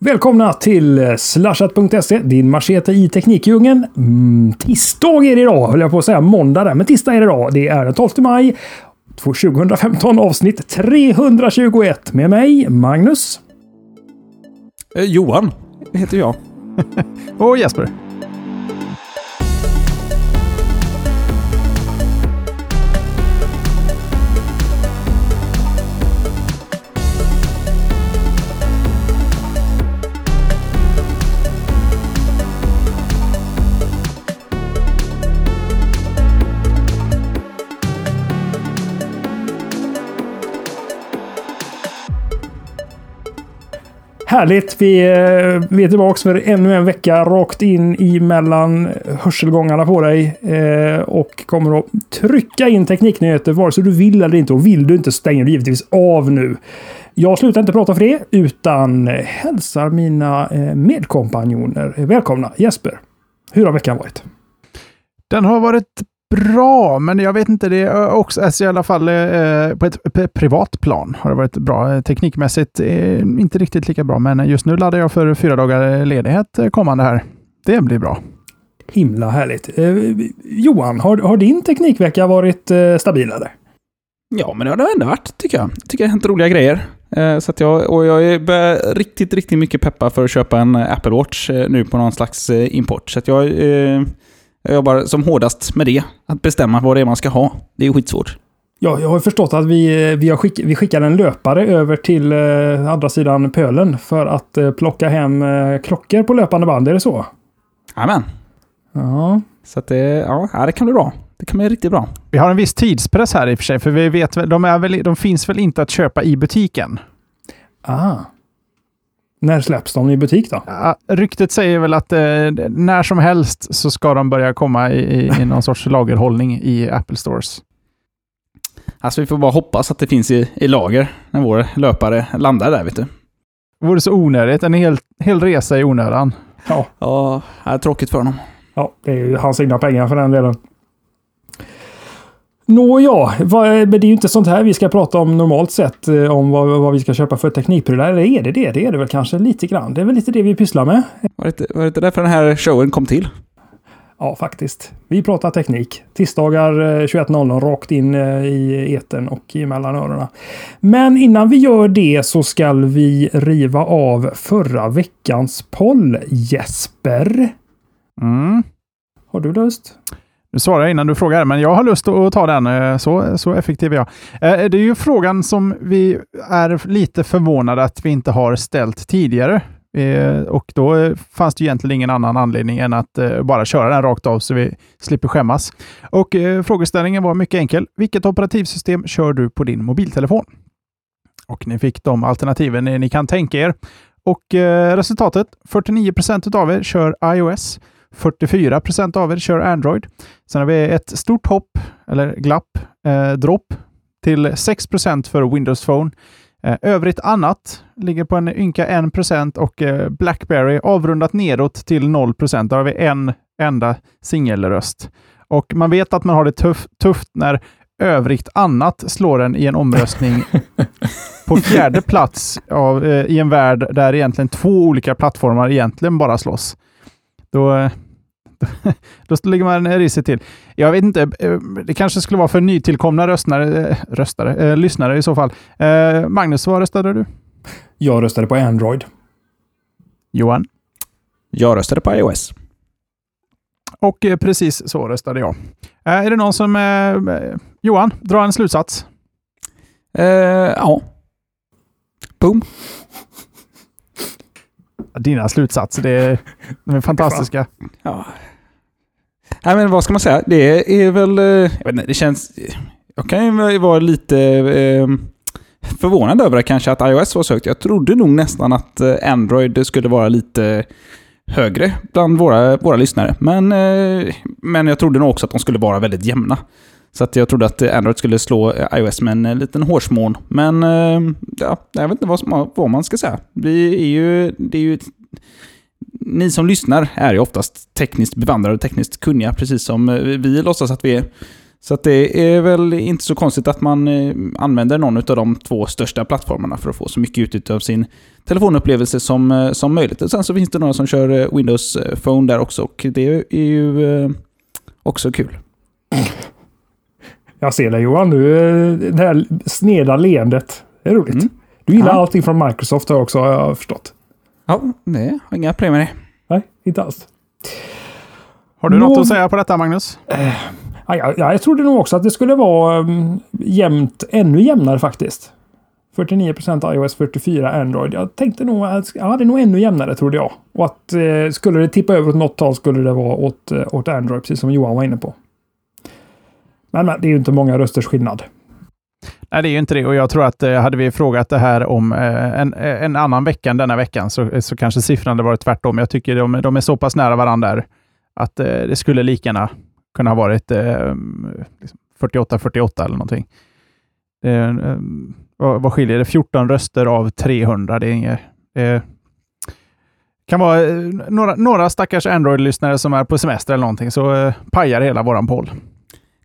Välkomna till eh, slashat.se, din machete i Teknikdjungeln. Mm, tisdag är det idag, höll jag på att säga måndag där, men tisdag är det idag. Det är den 12 maj 2015 avsnitt 321 med mig, Magnus. Eh, Johan heter jag. Och Jesper. Härligt! Vi, eh, vi är tillbaka för ännu en vecka rakt in i mellan hörselgångarna på dig eh, och kommer att trycka in tekniknyheter vare sig du vill eller inte. Och vill du inte stänger du givetvis av nu. Jag slutar inte prata för det utan hälsar mina eh, medkompanjoner välkomna. Jesper, hur har veckan varit? Den har varit bra, men jag vet inte, det är också, alltså i alla fall eh, på ett privat plan har det varit bra. Teknikmässigt eh, inte riktigt lika bra, men just nu laddar jag för fyra dagar ledighet kommande här. Det blir bra. Himla härligt. Eh, Johan, har, har din teknikvecka varit eh, stabilare? Ja, men det har det ändå varit, tycker jag. Jag tycker det har hänt roliga grejer. Eh, så att jag, och jag är riktigt, riktigt mycket peppa för att köpa en Apple Watch eh, nu på någon slags eh, import. Så att jag jag jobbar som hårdast med det. Att bestämma vad det är man ska ha. Det är skitsvårt. Ja, jag har förstått att vi, vi, har skick, vi skickar en löpare över till eh, andra sidan pölen för att eh, plocka hem eh, klockor på löpande band. Är det så? Jajamän. Ja. Så att det, ja, det kan bli bra. Det kan bli riktigt bra. Vi har en viss tidspress här i och för sig, för vi vet de, är väl, de finns väl inte att köpa i butiken? Ah. När släpps de i butik då? Ja, ryktet säger väl att eh, när som helst så ska de börja komma i, i, i någon sorts lagerhållning i Apple Stores. Alltså vi får bara hoppas att det finns i, i lager när vår löpare landar där, vet du. Det vore så onödigt. En hel, hel resa i onödan. Ja. Ja, det är tråkigt för honom. Ja, det är ju hans egna pengar för den delen. Nåja, men det är ju inte sånt här vi ska prata om normalt sett. Eh, om vad, vad vi ska köpa för teknikprylar. Eller är det det? Det är det väl kanske lite grann. Det är väl lite det vi pysslar med. Var det, var det inte därför den här showen kom till? Ja, faktiskt. Vi pratar teknik. Tisdagar 21.00 eh, rakt in eh, i eten och i mellanöronen. Men innan vi gör det så ska vi riva av förra veckans poll. Jesper. Mm. Har du lust? Nu svarar innan du frågar, men jag har lust att ta den. Eh, så, så effektiv är jag. Eh, det är ju frågan som vi är lite förvånade att vi inte har ställt tidigare. Eh, och då fanns det egentligen ingen annan anledning än att bara köra den rakt av så vi slipper skämmas. Och frågeställningen var mycket enkel. Vilket operativsystem kör du på din mobiltelefon? Och ni fick de alternativen ni kan tänka er. Och resultatet, 49 procent av er kör iOS. 44 procent av er kör Android. Sen har vi ett stort hopp, eller glapp, eh, dropp till 6 procent för Windows Phone. Eh, övrigt annat ligger på en ynka 1 procent och eh, Blackberry avrundat nedåt till 0 procent. Där har vi en enda singelröst. Och man vet att man har det tuff, tufft när övrigt annat slår en i en omröstning på fjärde plats av, eh, i en värld där egentligen två olika plattformar egentligen bara slåss. Då, då ligger man risigt till. Jag vet inte, eh, det kanske skulle vara för nytillkomna röstare, eh, röstare, eh, lyssnare i så fall. Eh, Magnus, vad röstade du? Jag röstade på Android. Johan? Jag röstade på iOS. Och eh, precis så röstade jag. Eh, är det någon som... Johan, dra en slutsats. ja. Boom dina slutsatser. Det är, de är fantastiska. Ja. Nej, men vad ska man säga? Det är väl... Eh, jag vet inte, det känns... Jag kan ju vara lite eh, förvånad över kanske att iOS var så högt. Jag trodde nog nästan att eh, Android skulle vara lite högre bland våra, våra lyssnare. Men, eh, men jag trodde nog också att de skulle vara väldigt jämna. Så att jag trodde att Android skulle slå eh, iOS med en liten hårsmån. Men ja, jag vet inte vad, vad man ska säga. Vi är ju, det är ju, ni som lyssnar är ju oftast tekniskt bevandrade och tekniskt kunniga, precis som vi låtsas att vi är. Så att det är väl inte så konstigt att man eh, använder någon av de två största plattformarna för att få så mycket ut av sin telefonupplevelse som, eh, som möjligt. Och sen så finns det några som kör eh, Windows Phone där också och det är ju också kul. Jag ser det Johan, du, det här sneda leendet. Det är roligt. Mm. Du gillar ja. allting från Microsoft också har jag förstått. Ja, det har inga problem med det. Nej, inte alls. Har du Nå något att säga på detta Magnus? Eh, ja, jag, jag trodde nog också att det skulle vara um, jämnt, ännu jämnare faktiskt. 49% iOS, 44 Android. Jag tänkte nog att ja, det är nog ännu jämnare trodde jag. Och att eh, skulle det tippa över åt något tal skulle det vara åt, eh, åt Android, precis som Johan var inne på. Men, men det är ju inte många rösters skillnad. Nej, det är ju inte det. Och jag tror att eh, hade vi frågat det här om eh, en, eh, en annan vecka än denna veckan så, eh, så kanske siffran hade varit tvärtom. Jag tycker de, de är så pass nära varandra där att eh, det skulle lika gärna kunna ha varit 48-48 liksom eller någonting. Det, vad, vad skiljer det? 14 röster av 300. Det är inget... Kan vara några, några stackars Android-lyssnare som är på semester eller någonting, så pajar hela våran poll.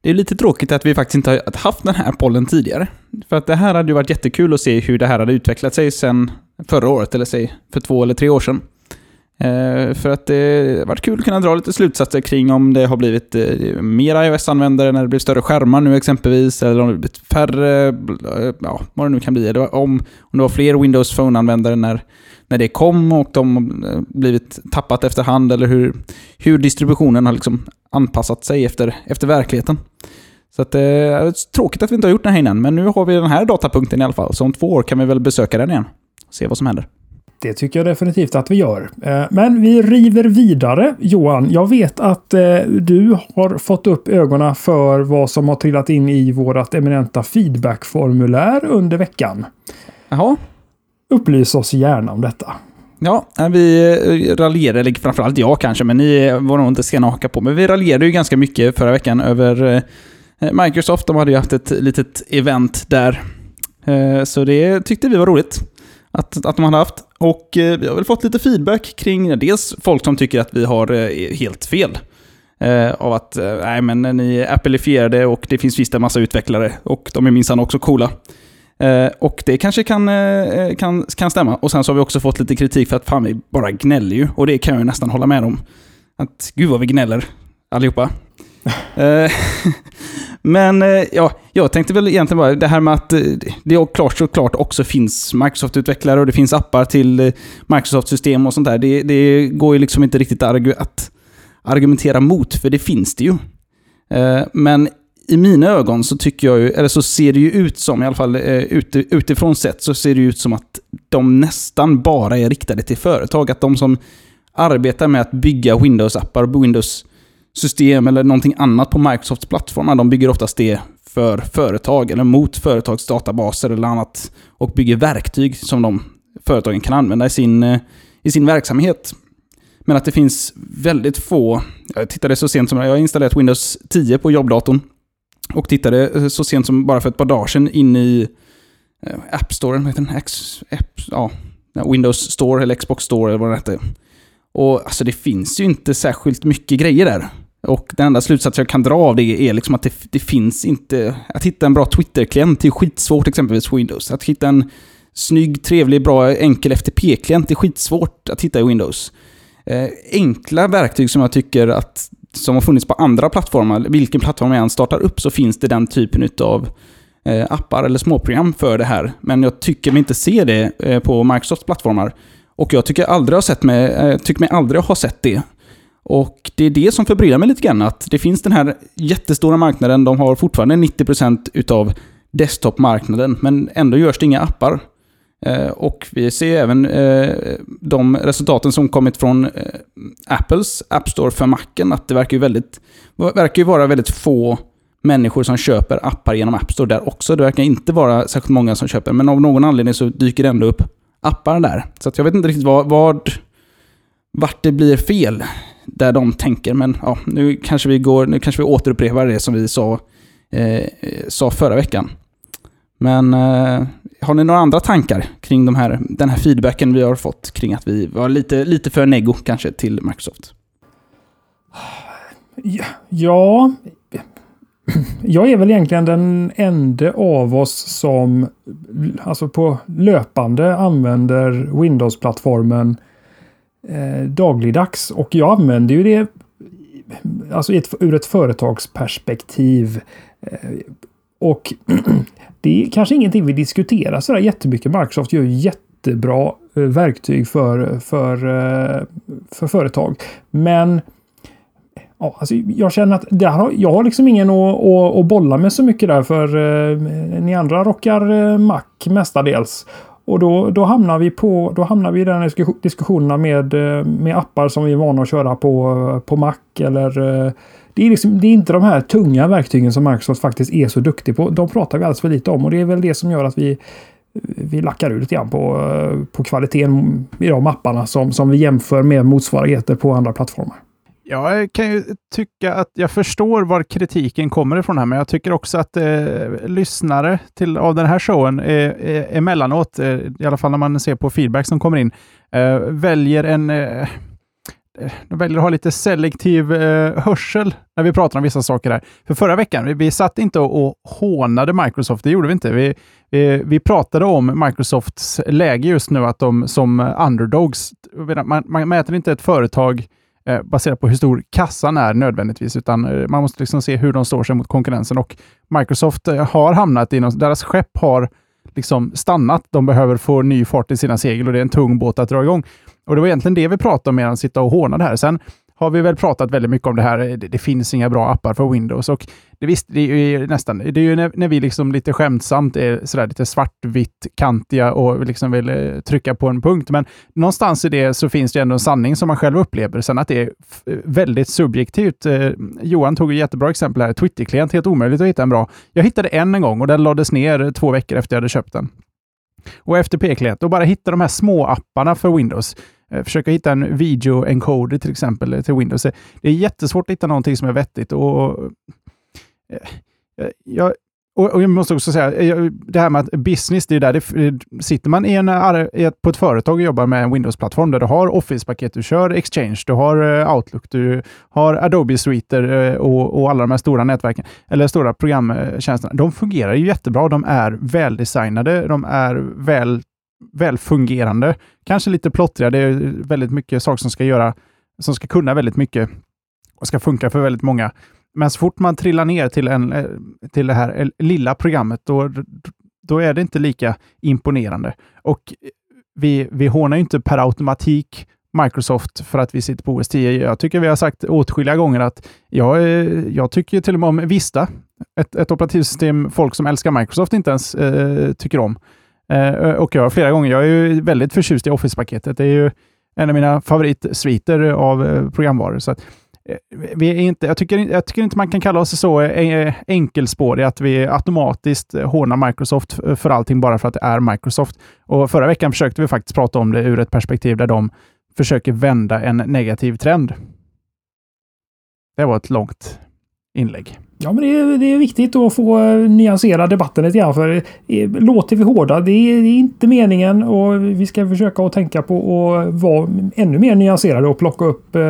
Det är lite tråkigt att vi faktiskt inte har haft den här pollen tidigare. För att det här hade ju varit jättekul att se hur det här hade utvecklat sig sen förra året, eller säg för två eller tre år sedan. Eh, för att det har varit kul att kunna dra lite slutsatser kring om det har blivit eh, mer iOS-användare när det blir större skärmar nu exempelvis, eller om det blivit färre, eh, ja, vad det nu kan bli. Om, om det var fler Windows Phone-användare när, när det kom och de blivit tappat efterhand, eller hur, hur distributionen har liksom anpassat sig efter, efter verkligheten. Så att, det är tråkigt att vi inte har gjort den här innan, men nu har vi den här datapunkten i alla fall. Så om två år kan vi väl besöka den igen och se vad som händer. Det tycker jag definitivt att vi gör. Eh, men vi river vidare. Johan, jag vet att eh, du har fått upp ögonen för vad som har trillat in i vårt eminenta feedbackformulär under veckan. Jaha. Upplys oss gärna om detta. Ja, vi eh, raljerade, eller framförallt jag kanske, men ni eh, var nog inte sena att haka på. Men vi raljerade ju ganska mycket förra veckan över eh, Microsoft. De hade ju haft ett litet event där. Så det tyckte vi var roligt att, att de hade haft. Och vi har väl fått lite feedback kring dels folk som tycker att vi har helt fel. Av att, nej men ni appelifierade och det finns visst en massa utvecklare och de är minsann också coola. Eh, och det kanske kan, eh, kan, kan stämma. Och sen så har vi också fått lite kritik för att fan vi bara gnäller ju. Och det kan jag ju nästan hålla med om. Att gud vad vi gnäller allihopa. Eh, men eh, ja, jag tänkte väl egentligen bara det här med att eh, det klart såklart också finns Microsoft-utvecklare och det finns appar till Microsoft-system och sånt där. Det, det, går ju liksom inte riktigt att argumentera mot, för det finns det ju. Men i mina ögon så tycker jag ju, eller så ser det ju ut som, i alla fall eh, utifrån sett, så ser det ut som att de nästan bara är riktade till företag. Att de som arbetar med att bygga Windows-appar och Windows system eller någonting annat på Microsofts plattformar. De bygger oftast det för företag eller mot företags databaser eller annat och bygger verktyg som de företagen kan använda i sin, eh, i sin verksamhet. Men att det finns väldigt få, jag tittade så sent som, jag har installerat Windows 10 på jobbdatorn och tittade eh, så sent som bara för ett par dagar sedan in i eh, App Store, vad heter den? X, App, ja, Windows Store eller Xbox Store eller vad det hette. Och alltså det finns ju inte särskilt mycket grejer där. Och den enda slutsats jag kan dra av det är liksom att det, det finns inte... Att hitta en bra Twitter-klient är skitsvårt exempelvis på Windows. Att hitta en snygg, trevlig, bra, enkel FTP-klient är skitsvårt att hitta i Windows. Eh, enkla verktyg som jag tycker att som har funnits på andra plattformar, vilken plattform jag än startar upp så finns det den typen av eh, appar eller småprogram för det här. Men jag tycker mig inte se det eh, på Microsofts plattformar. Och jag tycker aldrig har sett mig, eh, tycker mig aldrig ha sett det och det är det som förbryllar mig lite grann, att det finns den här jättestora marknaden, de har fortfarande 90% utav desktop-marknaden, men ändå görs det inga appar. Eh, och vi ser även eh, de resultaten som kommit från eh, Apples App Store för Macen, att det verkar ju, väldigt, verkar ju vara väldigt få människor som köper appar genom App Store där också. Det verkar inte vara särskilt många som köper, men av någon anledning så dyker det ändå upp appar där. Så jag vet inte riktigt vad, vad vart det blir fel där de tänker. Men ja, nu kanske vi går, nu kanske vi återupprepar det som vi sa, eh, sa förra veckan. Men eh, har ni några andra tankar kring de här, den här feedbacken vi har fått kring att vi var lite, lite för nego kanske till Microsoft? Ja, jag är väl egentligen den enda av oss som alltså på löpande använder Windows-plattformen eh, dagligdags. Och jag använder ju det alltså ett, ur ett företagsperspektiv. Eh, och det är kanske ingenting vi diskuterar sådär jättemycket. Microsoft gör jättebra eh, verktyg för, för, eh, för företag. Men ja, alltså jag känner att det har, jag har liksom ingen att, att, att bolla med så mycket där för eh, ni andra rockar eh, Mac mestadels. Och då, då hamnar vi på då hamnar vi i den diskussionerna med, med appar som vi är vana att köra på, på Mac eller det är, liksom, det är inte de här tunga verktygen som Microsoft faktiskt är så duktig på. De pratar vi alldeles för lite om och det är väl det som gör att vi vi lackar ur lite grann på, på kvaliteten i de apparna som, som vi jämför med motsvarigheter på andra plattformar. Jag kan ju tycka att jag förstår var kritiken kommer ifrån här, men jag tycker också att eh, lyssnare till, av den här showen eh, eh emellanåt, eh, i alla fall när man ser på feedback som kommer in, eh, väljer en eh, Eh, de väljer att ha lite selektiv eh, hörsel när vi pratar om vissa saker här. För förra veckan, vi, vi satt inte och, och hånade Microsoft, det gjorde vi inte. Vi, vi, vi pratade om Microsofts läge just nu, att de som underdogs, man, man mäter inte ett företag eh, baserat på hur stor kassan är nödvändigtvis, utan eh, man måste liksom se hur de står sig mot konkurrensen. Och Microsoft eh, har hamnat i någon, deras skepp har liksom stannat. De behöver få ny fart i sina segel och det är en tung båt att dra igång. Och det var egentligen det vi pratade om medan sitta och hånade här. Sen har vi väl pratat väldigt mycket om det här. Det, det finns inga bra appar för Windows och det, visst, det är ju nästan, det är ju när, när vi liksom lite skämtsamt är sådär lite svartvitt kantiga och liksom vill eh, trycka på en punkt. Men någonstans i det så finns det ändå en sanning som man själv upplever. Sen att det är eh, väldigt subjektivt. Eh, Johan tog ett jättebra exempel här. Twitter-klient, helt omöjligt att hitta en bra. Jag hittade en en gång och den lades ner eh, två veckor efter jag hade köpt den. Och FTP-klient, och bara hitta de här små apparna för Windows. Eh, försöka hitta en video encoder till exempel eh, till Windows. Eh, det är jättesvårt att hitta någonting som är vettigt. Och, jag, och, jag måste också säga, det här med att business, det är där det, sitter man i en, på ett företag och jobbar med en Windows-plattform där du har Office-paket, du kör Exchange, du har Outlook, du har Adobe-suiter och, och, alla de här stora nätverken, eller stora programtjänsterna. De fungerar ju jättebra. De är väldesignade, de är väl välfungerande. Kanske lite plottriga. Det är väldigt mycket saker som ska göra, som ska kunna väldigt mycket och ska funka för väldigt många. Men så fort man trillar ner till, en, eh, till det här eh, lilla programmet, då, då är det inte lika imponerande. Och vi, vi hånar inte per automatik Microsoft för att vi sitter på OS 10. Jag tycker vi har sagt åtskilliga gånger att jag, eh, jag tycker till och med om Vista, ett, ett operativsystem folk som älskar Microsoft inte ens eh, tycker om. Eh, och jag har flera gånger, jag är ju väldigt förtjust i Office-paketet. Det är ju en av mina favoritsviter av eh, programvaror. Så att, eh, vi är inte, jag, tycker, jag tycker inte man kan kalla oss så enkelspåriga att vi automatiskt hånar Microsoft för allting bara för att det är Microsoft. Och Förra veckan försökte vi faktiskt prata om det ur ett perspektiv där de försöker vända en negativ trend. Det var ett långt inlägg. Ja, men det är, det är viktigt att få eh, nyansera debatten lite grann. För eh, låter vi hårda, det är, det är inte meningen och vi ska försöka att tänka på att vara ännu mer nyanserade och plocka upp eh,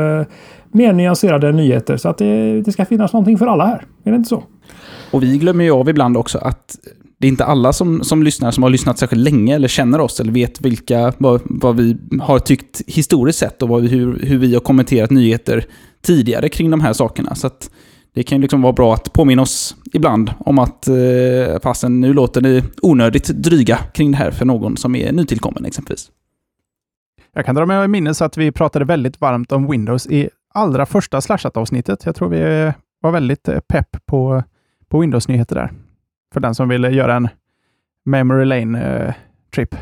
mer nyanserade nyheter. Så att det, det ska finnas någonting för alla här. Är det inte så? Och vi glömmer ju av ibland också att det är inte alla som, som lyssnar som har lyssnat särskilt länge eller känner oss eller vet vilka, vad, vad vi har tyckt historiskt sett och vad, hur, hur vi har kommenterat nyheter tidigare kring de här sakerna. Så att det kan ju liksom vara bra att påminna oss ibland om att eh, fasen nu låter ni onödigt dryga kring det här för någon som är nytillkommen exempelvis. Jag kan dra mig minnes att vi pratade väldigt varmt om Windows i allra första Slashat-avsnittet. Jag tror vi var väldigt eh, pepp på, på Windows-nyheter där. För den som ville göra en memory lane-trip. Eh,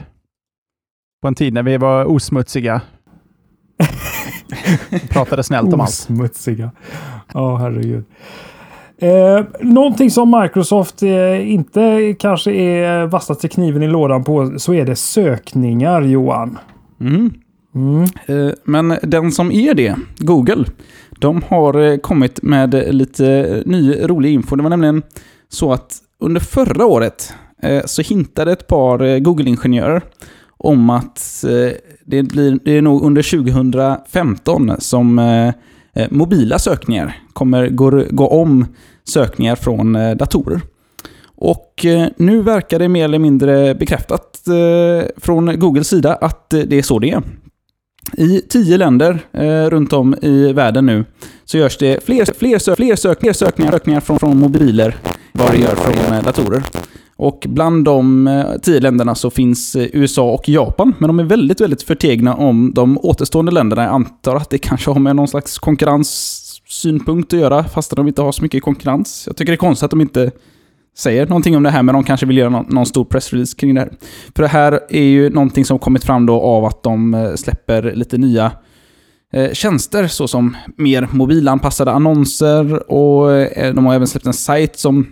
på en tid när vi var osmutsiga. pratade snällt om allt. Osmutsiga. Ja, oh, herregud. Eh, någonting som Microsoft eh, inte kanske är vassaste kniven i lådan på så är det sökningar, Johan. Mm. Mm. Eh, men den som är det, Google, de har eh, kommit med lite ny rolig info. Det var nämligen så att under förra året eh, så hintade ett par eh, Google-ingenjörer om att eh, det, blir, det är nog under 2015 som eh, eh, mobila sökningar kommer gå, gå om sökningar från datorer. Och nu verkar det mer eller mindre bekräftat från Googles sida att det är så det är. I tio länder runt om i världen nu så görs det fler, fler, sök, fler, sök, fler sökningar, sökningar från, från mobiler vad det gör från datorer. Och bland de eh, tio länderna så finns eh, USA och Japan, men de är väldigt, väldigt förtegna om de återstående länderna. Jag antar att det kanske har med någon slags konkurrenssynpunkt att göra, fast de inte har så mycket konkurrens. Jag tycker det är konstigt att de inte säger någonting om det här, men de kanske vill göra någon, någon stor pressrelease kring det här. För det här är ju någonting som kommit fram då av att de eh, släpper lite nya eh, tjänster såsom mer mobilanpassade annonser och de har även släppt en sajt som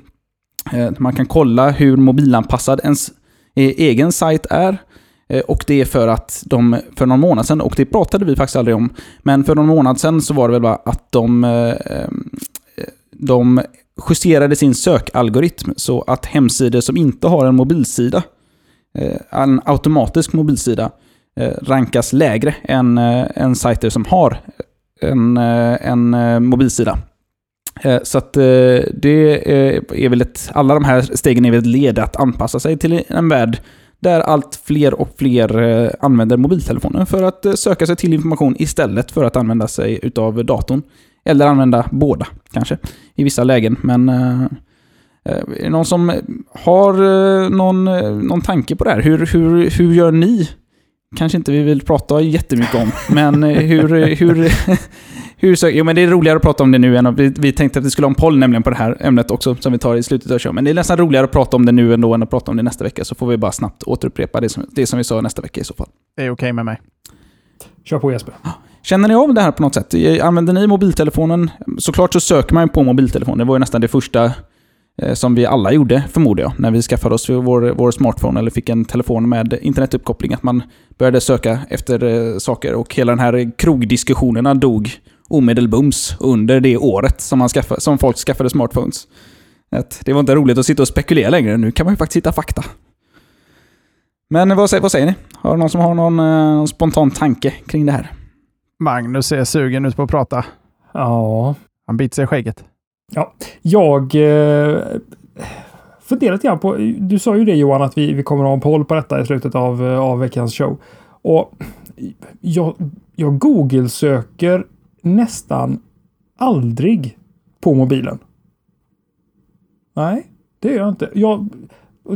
Eh, man kan kolla hur mobilanpassad ens eh, egen sajt är. Eh, och det är för att de, för någon månad sedan, och det pratade vi faktiskt aldrig om, men för någon månad sedan så var det väl bara att de, de justerade sin sökalgoritm så att hemsidor som inte har en mobilsida, en automatisk mobilsida, rankas lägre än, än sajter som har en, en mobilsida. Eh, så att eh, det eh, är väl ett, alla de här stegen är väl ett led att anpassa sig till en värld där allt fler och fler använder mobiltelefonen för att söka sig till information istället för att använda sig utav datorn. Eller använda båda, kanske, i vissa lägen. Men är det någon som har någon, någon tanke på det här? Hur, hur, hur gör ni? Kanske inte vi vill prata jättemycket om, men hur... hur hur sö- jo, men det är roligare att prata om det nu än vi, vi tänkte att vi skulle ha en poll nämligen på det här ämnet också, som vi tar i slutet av showen. Men det är nästan roligare att prata om det nu ändå än att prata om det nästa vecka, så får vi bara snabbt återupprepa det som, det som vi sa nästa vecka i så fall. Det är okej med mig. Kör på Jesper. Känner ni av det här på något sätt? Använder ni mobiltelefonen? Såklart så söker man ju på mobiltelefon. Det var ju nästan det första eh, som vi alla gjorde, förmodar jag, när vi skaffade oss vår, vår smartphone eller fick en telefon med internetuppkoppling. Att man började söka efter eh, saker och hela den här krogdiskussionerna dog omedelbums under det året som, man skaffa, som folk skaffade smartphones. Att det var inte roligt att sitta och spekulera längre. Nu kan man ju faktiskt hitta fakta. Men vad, säger- vad säger ni? Har någon som har någon, eh, någon spontan tanke kring det här? Magnus ser sugen ut på att prata. Ja, Han biter sig i skägget. jag eh, funderar lite grann på, du sa ju det Johan, att vi, vi kommer att ha en poll på detta i slutet av, eh, av veckans show. Och jag, jag Google-söker nästan aldrig på mobilen. Nej, det gör jag inte. Jag,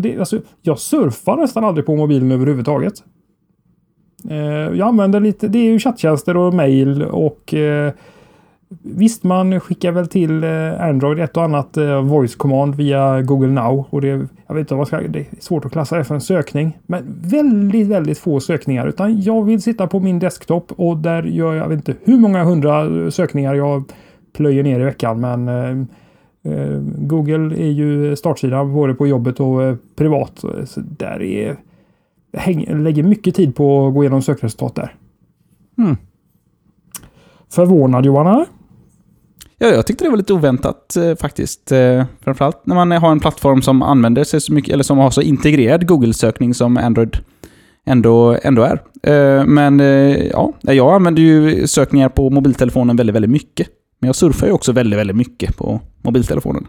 det, alltså, jag surfar nästan aldrig på mobilen överhuvudtaget. Eh, jag använder lite, det är ju chatttjänster och mail och eh, Visst, man skickar väl till eh, Android ett och annat eh, voice command via Google Now. Och det, jag vet inte vad ska, det är svårt att klassa det för en sökning. Men väldigt, väldigt få sökningar. Utan jag vill sitta på min desktop och där gör jag, jag vet inte hur många hundra sökningar jag plöjer ner i veckan. Men eh, eh, Google är ju startsidan både på jobbet och eh, privat. Så där är... Häng, lägger mycket tid på att gå igenom sökresultat där. Hmm. Förvånad Johan? Ja, jag tyckte det var lite oväntat eh, faktiskt. Eh, framförallt när man har en plattform som använder sig så mycket, eller som har så integrerad Google-sökning som Android ändå, ändå är. Eh, men eh, ja, jag använder ju sökningar på mobiltelefonen väldigt, väldigt mycket. Men jag surfar ju också väldigt, väldigt mycket på mobiltelefonen.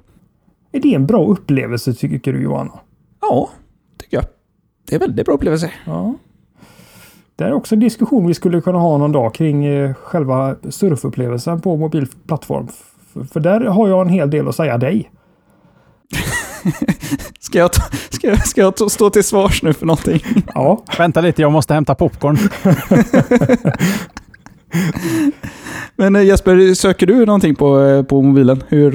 Är det en bra upplevelse tycker du Johan? Ja, tycker jag. Det är väldigt bra upplevelse. Ja. Det är också en diskussion vi skulle kunna ha någon dag kring eh, själva surfupplevelsen på mobil plattform. För där har jag en hel del att säga dig. Ska jag, ta, ska jag, ska jag stå till svars nu för någonting? Ja, Vänta lite, jag måste hämta popcorn. Men eh, Jesper, söker du någonting på, eh, på mobilen? Hur,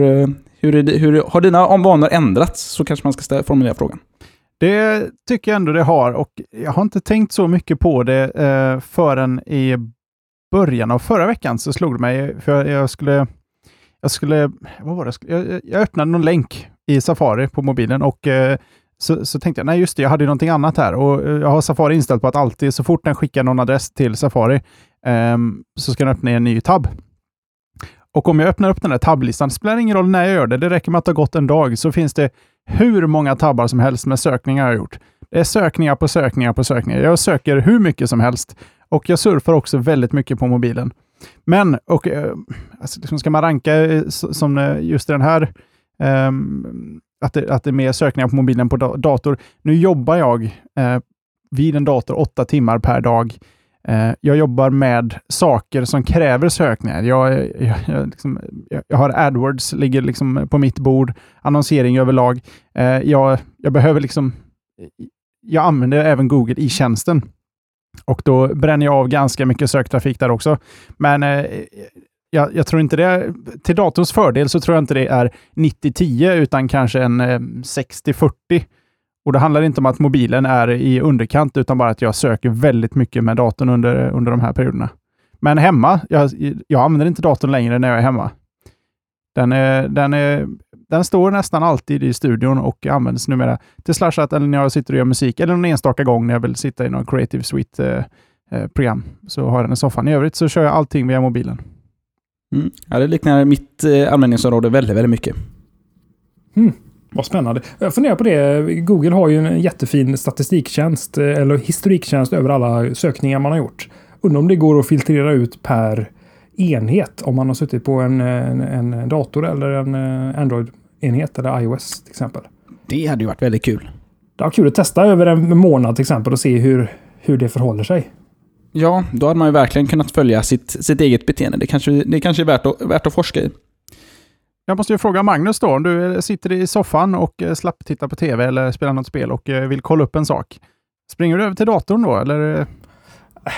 hur, är hur har dina vanor ändrats? Så kanske man ska ställa, formulera frågan. Det tycker jag ändå det har och jag har inte tänkt så mycket på det eh, förrän i början av förra veckan så slog det mig, för jag, jag skulle, jag skulle, vad var det, jag, jag öppnade någon länk i Safari på mobilen och eh, så, så tänkte jag, nej just det, jag hade ju någonting annat här och eh, jag har Safari inställt på att alltid så fort den skickar någon adress till Safari eh, så ska den öppna en ny tab. Och om jag öppnar upp den här tabblistan, spelar ingen roll när jag gör det, det räcker med att det har gått en dag, så finns det hur många tabbar som helst med sökningar jag har gjort. Det är sökningar på sökningar på sökningar. Jag söker hur mycket som helst och jag surfar också väldigt mycket på mobilen. Men, och, eh, alltså, liksom ska man ranka eh, som eh, just den här um, att, det, att det är mer sökningar på mobilen på dator. Nu jobbar jag eh, vid en dator åtta timmar per dag. Eh, jag jobbar med saker som kräver sökningar. Jag, jag, jag, liksom, jag har AdWords, ligger liksom på mitt bord, annonsering överlag. Eh, jag, jag behöver liksom... Jag använder även Google i tjänsten och då bränner jag av ganska mycket söktrafik där också. Men eh, jag, jag, tror inte det till datorns fördel så tror jag inte det är 90-10 utan kanske en 60-40. Och det handlar inte om att mobilen är i underkant utan bara att jag söker väldigt mycket med datorn under, under de här perioderna. Men hemma, jag, jag använder inte datorn längre när jag är hemma. Den, är, den, är, den står nästan alltid i studion och används numera till slashat eller när jag sitter och gör musik eller någon enstaka gång när jag vill sitta i någon Creative Suite-program. Eh, så har jag den i soffan. I övrigt så kör jag allting via mobilen. Mm. Ja, det liknar mitt eh, användningsområde väldigt, väldigt mycket. Mm. Vad spännande. Jag funderar på det. Google har ju en jättefin statistiktjänst eh, eller historiktjänst över alla sökningar man har gjort. Undrar om det går att filtrera ut per enhet om man har suttit på en, en, en dator eller en eh, Android-enhet eller iOS till exempel. Det hade ju varit väldigt kul. Det var kul att testa över en månad till exempel och se hur, hur det förhåller sig. Ja, då hade man ju verkligen kunnat följa sitt, sitt eget beteende. Det kanske, det kanske är värt att, värt att forska i. Jag måste ju fråga Magnus då, om du eh, sitter i soffan och eh, slapp titta på tv eller spela något spel och eh, vill kolla upp en sak. Springer du över till datorn då, eller?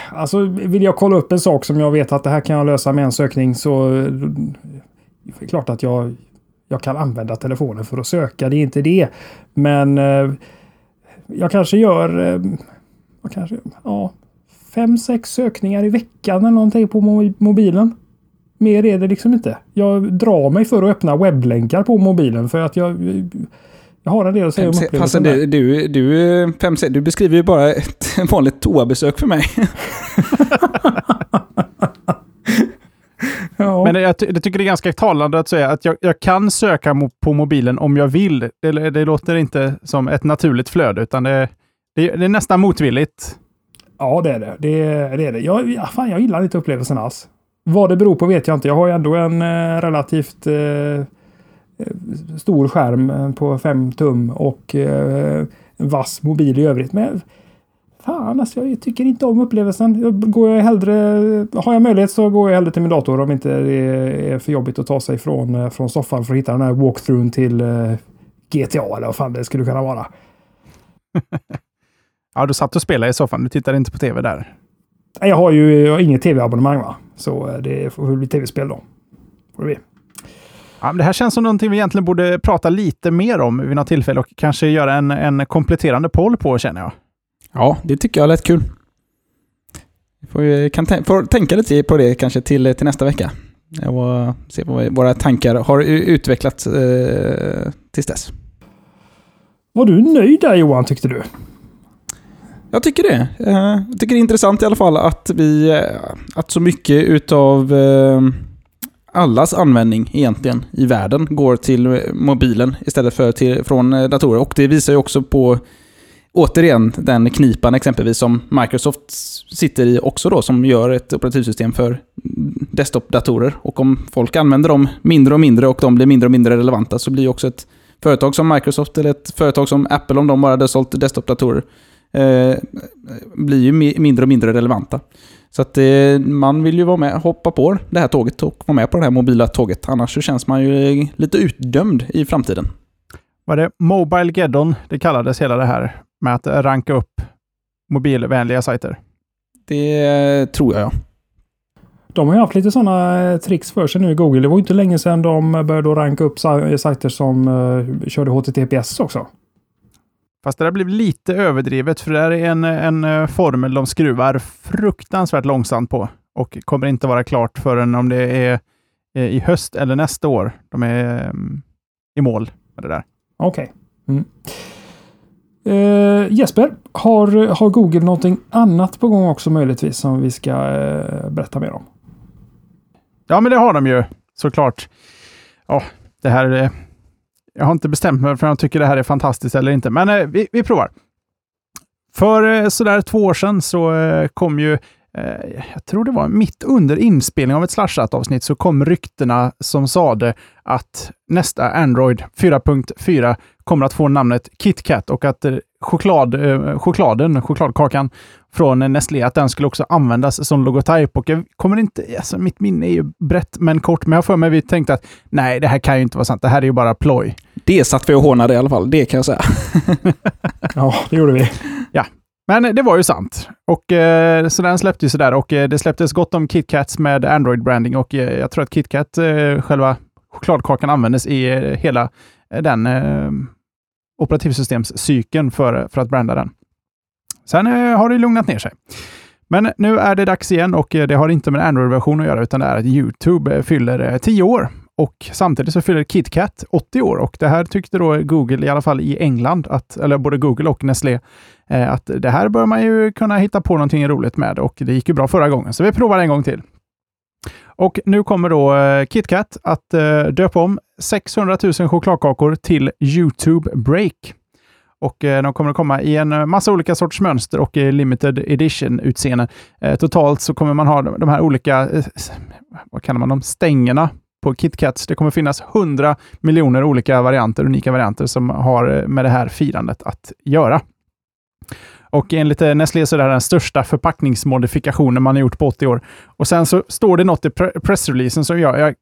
Alltså, vill jag kolla upp en sak som jag vet att det här kan jag lösa med en sökning så det är klart att jag, jag kan använda telefonen för att söka. Det är inte det. Men jag kanske gör jag kanske, ja, fem, sex sökningar i veckan eller någonting på mobilen. Mer är det liksom inte. Jag drar mig för att öppna webblänkar på mobilen för att jag, jag har en del att säga om upplevelsen. Du, du, du, du beskriver ju bara ett vanligt toabesök för mig. ja. Men jag, jag, tycker det är ganska talande att säga att jag, jag kan söka på mobilen om jag vill. Det, det låter inte som ett naturligt flöde, utan det, det, det är nästan motvilligt. Ja, det är det. Det är det. Är det. Jag, fan, jag gillar inte upplevelsen alls. Vad det beror på vet jag inte. Jag har ju ändå en eh, relativt eh, eh stor skärm eh, på 5 tum och eh, en vass mobil i övrigt. Men fan, alltså, jag tycker inte om upplevelsen. Går jag hellre, har jag möjlighet så går jag hellre till min dator om inte det är för jobbigt att ta sig från, eh, från soffan för att hitta den här walkthroughen till eh, GTA eller vad fan det skulle kunna vara. ja, du satt och spelade i soffan. Du tittade inte på tv där. Jag har ju jag har inget tv-abonnemang va. Så eh, det får bli tv-spel då. Får det bli. Ja, det här känns som någonting vi egentligen borde prata lite mer om vid något tillfälle och kanske göra en, en kompletterande poll på känner jag. Ja, det tycker jag lät kul. Vi får, kan får tänka lite på det kanske till, till nästa vecka. Och se vad våra tankar har utvecklats eh, tills dess. Var du nöjd där Johan, tyckte du? Jag tycker det. Eh, jag tycker det är intressant i alla fall att vi, eh, att så mycket utav eh, allas användning egentligen i världen går till mobilen istället för till, från datorer. Och det visar ju också på återigen den knipan exempelvis som Microsoft sitter i också då, som gör ett operativsystem för desktop-datorer. Och om folk använder dem mindre och mindre och de blir mindre och mindre relevanta så blir också ett företag som Microsoft eller ett företag som Apple, om de bara hade sålt desktop-datorer, eh, blir ju mindre och mindre relevanta. Så att eh, man vill ju vara med, hoppa på det här tåget och vara med på det här mobila tåget. Annars så känns man ju lite utdömd i framtiden. Var det Mobile Geddon det kallades hela det här med att ranka upp mobilvänliga sajter? Det tror jag, ja. De har ju haft lite sådana eh, tricks för sig nu i Google. Det var ju inte länge sedan de började ranka upp sajter som körde HTTPS också. Fast det där blir lite överdrivet, för det är en, en eh, formel de skruvar fruktansvärt långsamt på och kommer inte vara klart förrän om det är i höst eller nästa år de är um, i mål med det där. Okej. Okay. Mm. Uh, Jesper, har, har Google någonting annat på gång också möjligtvis som vi ska uh, berätta mer om? Ja, men det har de ju såklart. Ja, det här jag har inte bestämt mig för om jag tycker det här är fantastiskt eller inte, men eh, vi, vi provar. För eh, sådär två år sedan så eh, kom ju eh, jag tror det var mitt under inspelning av ett Slashat-avsnitt så kom ryktena som sade att nästa Android 4.4 kommer att få namnet KitKat och att eh, choklad, eh, chokladen, chokladkakan från Nestlé, att den skulle också användas som logotyp. Och jag kommer inte, alltså mitt minne är ju brett men kort, men jag får mig vi tänkte att nej, det här kan ju inte vara sant. Det här är ju bara ploj. Det satt vi och hånade i alla fall, det kan jag säga. ja, det gjorde vi. Ja, men det var ju sant. Och, eh, så den släpptes sådär och eh, det släpptes gott om KitKats med Android-branding och eh, jag tror att KitKat, eh, själva chokladkakan, användes i eh, hela eh, den eh, operativsystemscykeln för, för att branda den. Sen eh, har det lugnat ner sig. Men nu är det dags igen och eh, det har inte med Android-version att göra, utan det är att YouTube eh, fyller 10 år. Och samtidigt så fyller KitKat 80 år och det här tyckte då Google, i alla fall i England, att, eller både Google och Nestlé, eh, att det här bör man ju kunna hitta på någonting roligt med och det gick ju bra förra gången, så vi provar en gång till. Och nu kommer då eh, KitKat att eh, döpa om 600 000 chokladkakor till YouTube Break. Och eh, de kommer att komma i en eh, massa olika sorts mönster och limited edition-utseenden. Eh, totalt så kommer man ha de här olika, vad kallar man dem, stängerna på KitKats. Det kommer finnas 100 miljoner olika varianter, unika varianter, som har med det här firandet att göra. Och enligt eh, Nestlé så är det här den största förpackningsmodifikationen man har gjort på 80 år. Och sen så står det något i pressreleasen som jag, jag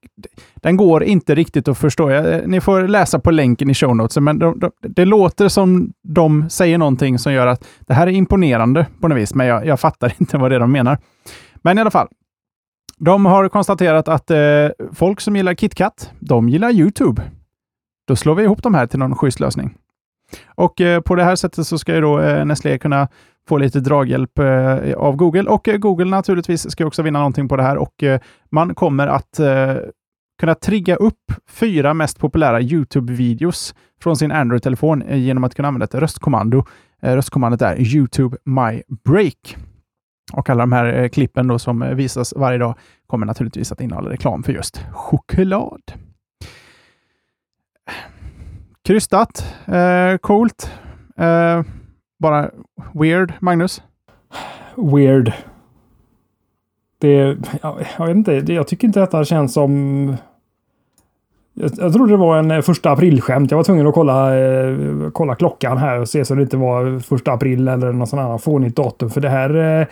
den går inte riktigt att förstå. Jag, eh, ni får läsa på länken i show notes, men de, de, det låter som de säger någonting som gör att det här är imponerande på något vis, men jag, jag fattar inte vad det är de menar. Men i alla fall, de har konstaterat att eh, folk som gillar KitKat, de gillar YouTube. Då slår vi ihop de här till någon schysst lösning. Och eh, på det här sättet så ska ju då eh, Nestlé kunna få lite draghjälp eh, av Google och eh, Google naturligtvis ska också vinna någonting på det här och eh, man kommer att eh, kunna trigga upp fyra mest populära YouTube-videos från sin Android-telefon genom att kunna använda ett röstkommando. Röstkommandot är YouTube My Break. Och alla de här klippen då som visas varje dag kommer naturligtvis att innehålla reklam för just choklad. Krystat. Eh, coolt. Eh, bara weird, Magnus? Weird. Det, jag, jag vet inte, jag tycker inte detta känns som... Jag, jag trodde det var en eh, första april-skämt. Jag var tvungen att kolla, eh, kolla klockan här och se så det inte var första april eller något sånt annat fånigt datum. För det här... Eh,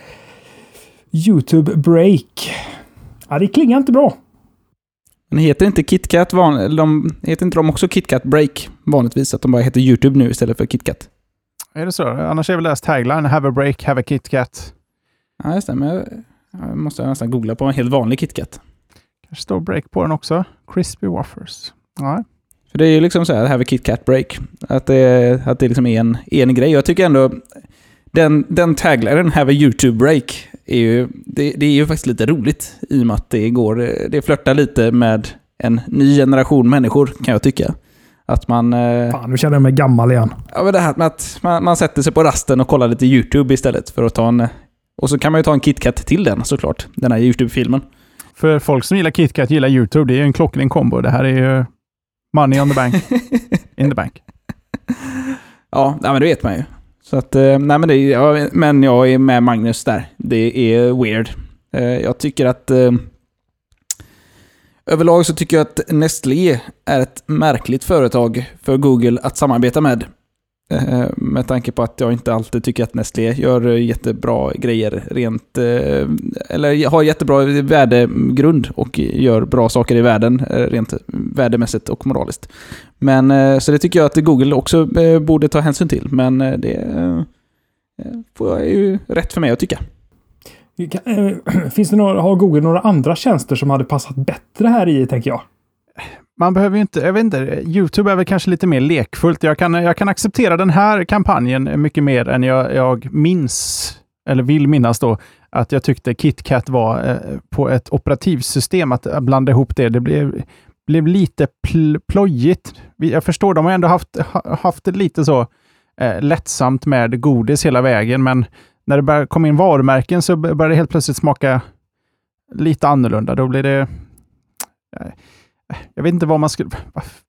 YouTube Break. Ja, det klingar inte bra. Men heter inte KitKat van, de, heter inte de också KitKat Break vanligtvis? Att de bara heter YouTube nu istället för KitKat? Är det så? Annars är väl deras tagline Have a break, have a KitKat. Ja, just det. Men jag, jag måste nästan googla på en helt vanlig KitKat. Kanske står break på den också. Crispy Waffers. Ja. För det är ju liksom så här, have a KitKat break. Att det, att det liksom är en, en grej. Jag tycker ändå den, den taglinen, have a YouTube break, är ju, det, det, är ju faktiskt lite roligt. I och med att det går, det flörtar lite med en ny generation människor, kan jag tycka. Att man... Eh, Fan, nu känner jag mig gammal igen. Ja, men det här med att man, man sätter sig på rasten och kollar lite YouTube istället för att ta en... Och så kan man ju ta en KitKat till den såklart, den här YouTube-filmen. För folk som gillar KitKat gillar YouTube. Det är ju en klockren kombo. Det här är ju money on the bank. In the bank. Ja, men det vet man ju. Så att, eh, nej men, det, ja, men jag är med Magnus där. Det är weird. Eh, jag tycker att... Eh, överlag så tycker jag att Nestlé är ett märkligt företag för Google att samarbeta med. Med tanke på att jag inte alltid tycker att Nestlé gör jättebra grejer rent... Eller har jättebra värdegrund och gör bra saker i världen rent värdemässigt och moraliskt. Men eh, så det tycker jag att Google också eh, borde ta hänsyn till. Men eh, det är ju rätt för mig att tycka. Finns det några, har Google några andra tjänster som hade passat bättre här i, tänker jag? Man behöver ju inte, jag vet inte, YouTube är väl kanske lite mer lekfullt. Jag kan, jag kan acceptera den här kampanjen mycket mer än jag, jag minns, eller vill minnas då, att jag tyckte KitKat var eh, på ett operativsystem, att blanda ihop det. Det blev, blev lite pl plojigt. Jag förstår, de har ändå haft, haft det lite så eh, lättsamt med godis hela vägen, men när det komma in varumärken så börjar det helt plötsligt smaka lite annorlunda. Då blir det... Eh, jag vet inte vad man skulle...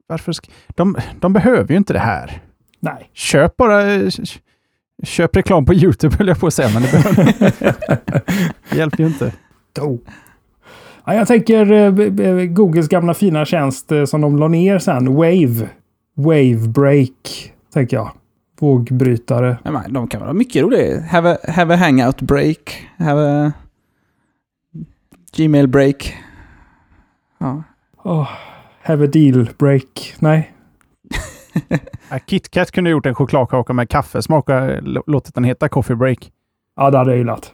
Varför ska, de, de behöver ju inte det här. Nej. Köp bara... Köp reklam på YouTube höll jag på att säga, men det det hjälper ju inte. Oh. Ja, jag tänker eh, Googles gamla fina tjänst eh, som de la ner sen. Wave. Wave break, tänker jag. Vågbrytare. Ja, men de kan vara mycket roliga. Have a, have a hangout break. Have a Gmail break. Ja. Oh, have a deal break. Nej. Ja, KitKat kunde gjort en chokladkaka med kaffesmak och låtit den heta Coffee Break. Ja, det hade jag gillat.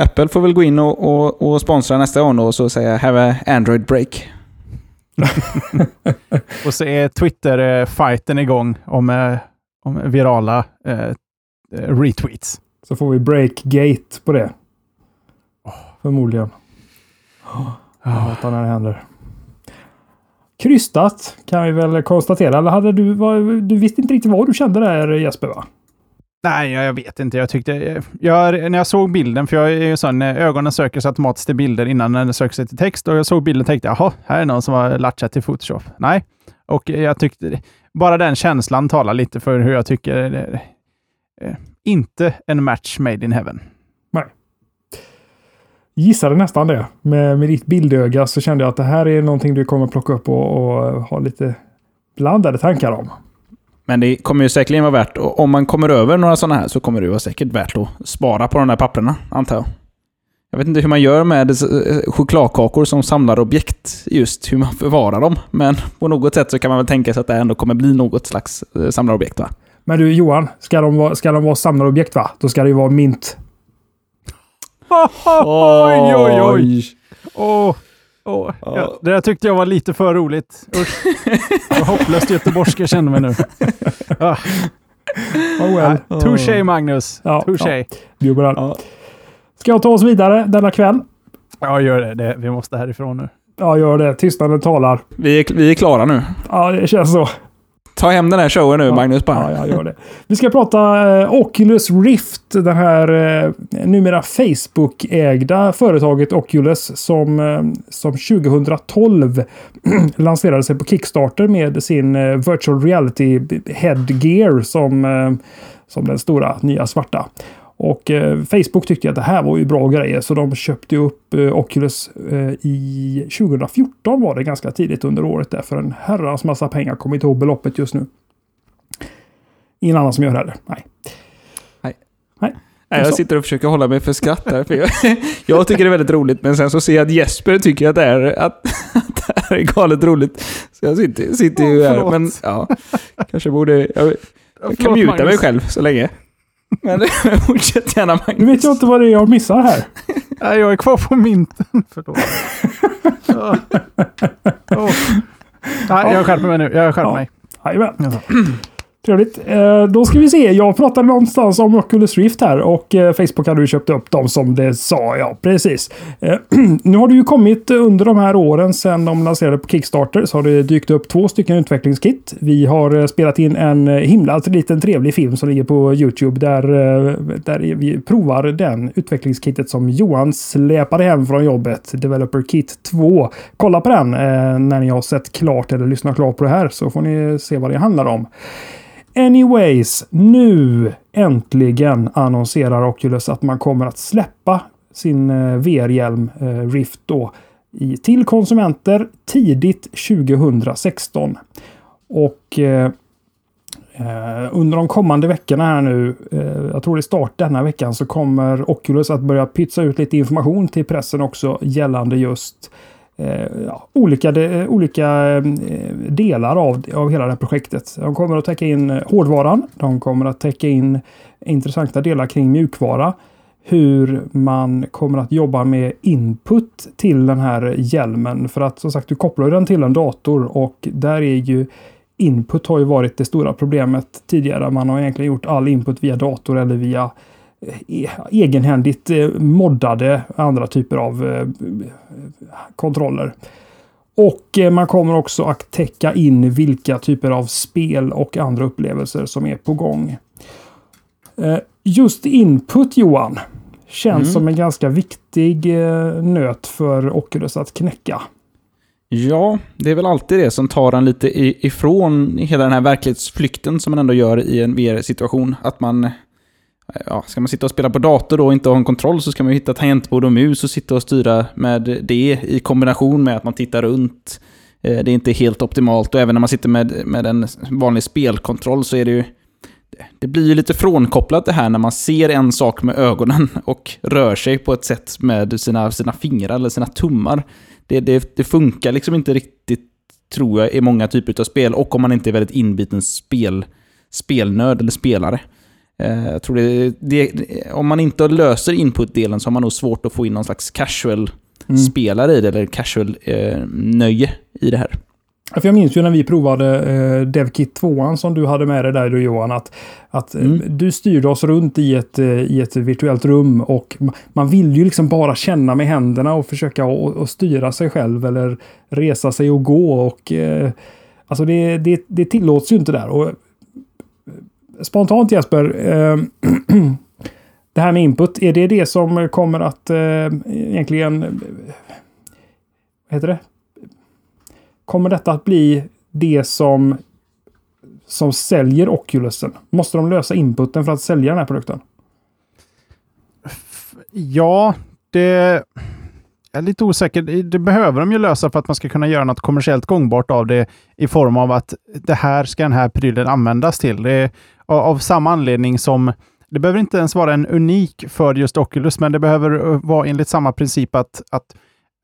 Apple får väl gå in och, och, och sponsra nästa gång och så säga have a Android break. Och så är Twitter-fighten igång om, eh, om virala eh, retweets. Så får vi breakgate på det. Förmodligen. Jag hatar när det händer. Krystat kan vi väl konstatera. Eller hade du, du visste inte riktigt vad du kände där Jesper va? Nej, jag jag vet inte. Jag tyckte... Eh, jag, när jag såg bilden, för jag är ju sån, eh, ögonen söker sig automatiskt till bilder innan den söker sig till text. Och jag såg bilden och tänkte, jaha, här är någon som har latchat till Photoshop. Nej. Och jag tyckte... Bara den känslan talar lite för hur jag tycker... det- eh, inte en match made in heaven. Nej. Gissade nästan det. Med, med ditt bildöga så kände jag att det här är någonting du kommer plocka upp och, och ha lite blandade tankar om. Men det kommer ju säkerligen vara värt, och om man kommer över några sådana här så kommer det vara säkert värt att spara på de där papperna, antar jag. Jag vet inte hur man gör med eh, chokladkakor som samlar objekt, just hur man förvarar dem. Men på något sätt så kan man väl tänka sig att det ändå kommer bli något slags eh, samlarobjekt va? Men du Johan, ska de vara, ska de vara samlarobjekt va? Då ska det ju vara mint. Oj, oj, oj! Åh, åh. Ja. Ja, det där tyckte jag var lite för roligt. Usch. Vad hopplöst göteborgska jag känner mig nu. Ah, Oh well. Touché Magnus! Ja, Touché! Den. Ja. Ska jag ta oss vidare denna kväll? Ja, gör det. det. Vi måste härifrån nu. Ja, gör det. Tystnaden talar. Vi är, vi är klara nu. Ja, det känns så. Ta hem den här showen nu, Ja. Magnus. Bara. Ja, jag gör det. Vi ska prata eh, Oculus Rift, den här eh, numera Facebook-ägda företaget Oculus som, eh, som 2012 lanserade sig på Kickstarter med sin eh, virtual reality headgear som, som den stora nya svarta. Och eh, Facebook tyckte att det här var ju bra grejer så de köpte upp eh, Oculus eh, i 2014 var det ganska tidigt under året där för en herrans massa pengar. Kommer inte ihåg beloppet just nu. Ingen annan som gör det heller. Nej. Nej, jag sitter och försöker hålla mig för skratt här. För jag, jag tycker det är väldigt roligt, men sen så ser jag att Jesper tycker att det är, att, att det här är galet roligt. Så jag sitter, sitter ju Åh, här. Men ja, kanske borde... Jag, jag kan Förlåt, muta mig själv så länge. Men fortsätt gärna Nu Magnus. vet jag inte vad det är jag missar här. Nej, jag är kvar på minten. Förlåt. Åh. Nej, jag skärper mig nu. Jag skärper Ja. mig. Jajamän. Trevligt. Eh, då ska vi se. Jag pratade någonstans om Oculus Rift här och eh, Facebook hade ju köpt upp dem som det sa. Ja, precis. Eh, nu har det ju kommit under de här åren sedan de lanserade på Kickstarter så har det dykt upp två stycken utvecklingskit. Vi har eh, spelat in en eh, himla liten trevlig film som ligger på Youtube där, eh, där vi provar den utvecklingskittet som Johan släpade hem från jobbet. Developer Kit 2. Kolla på den eh, när ni har sett klart eller lyssnat klart på det här så får ni se vad det handlar om. Anyways, nu äntligen annonserar Oculus att man kommer att släppa sin eh, VR-hjälm eh, Rift då i, till konsumenter tidigt 2016. Och eh, eh, under de kommande veckorna här nu, eh, jag tror det är start denna veckan, så kommer Oculus att börja pytsa ut lite information till pressen också gällande just eh, Eh, ja, olika, de, eh, olika eh, delar av, av hela det här projektet. De kommer att täcka in hårdvaran. De kommer att täcka in intressanta delar kring mjukvara. Hur man kommer att jobba med input till den här hjälmen. För att som sagt, du kopplar den till en dator och där är ju input har ju varit det stora problemet tidigare. Man har egentligen gjort all input via dator eller via egenhändigt eh, moddade andra typer av eh, kontroller. Och eh, man kommer också att täcka in vilka typer av spel och andra upplevelser som är på gång. Eh, Just input Johan känns Mm. som en ganska viktig eh, nöt för Oculus att knäcka. Ja, det är väl alltid det som tar en lite ifrån hela den här verklighetsflykten som man ändå gör i en VR-situation. Att man, ja, ska man sitta och spela på dator då och inte ha en kontroll så ska man ju hitta tangentbord och mus och sitta och styra med det i kombination med att man tittar runt. Eh, det är inte helt optimalt och även när man sitter med, med en vanlig spelkontroll så är det ju det blir ju lite frånkopplat det här när man ser en sak med ögonen och rör sig på ett sätt med sina, sina fingrar eller sina tummar. Det, det, det funkar liksom inte riktigt, tror jag, i många typer av spel. Och om man inte är väldigt inbiten spel, spelnörd eller spelare. Eh, jag tror det, det, om man inte löser input-delen så har man nog svårt att få in någon slags casual-spelare mm. i det, eller casual-nöje eh, i det här. För jag minns ju när vi provade eh, DevKit 2 som du hade med dig där du Johan. Att, att eh, mm. du styrde oss runt i ett, i ett virtuellt rum och man vill ju liksom bara känna med händerna och försöka och, och styra sig själv eller resa sig och gå. Och, eh, alltså det, det, det tillåts ju inte där. Och, spontant Jesper, eh, det här med input, är det det som kommer att eh, egentligen vad heter det? Kommer detta att bli det som, som säljer Oculusen? Måste de lösa inputen för att sälja den här produkten? Ja, det är lite osäker. Det behöver de ju lösa för att man ska kunna göra något kommersiellt gångbart av det i form av att det här ska den här prylen användas till. Det är av samma anledning som det behöver inte ens vara en unik för just Oculus, men det behöver eh, vara enligt samma princip att, att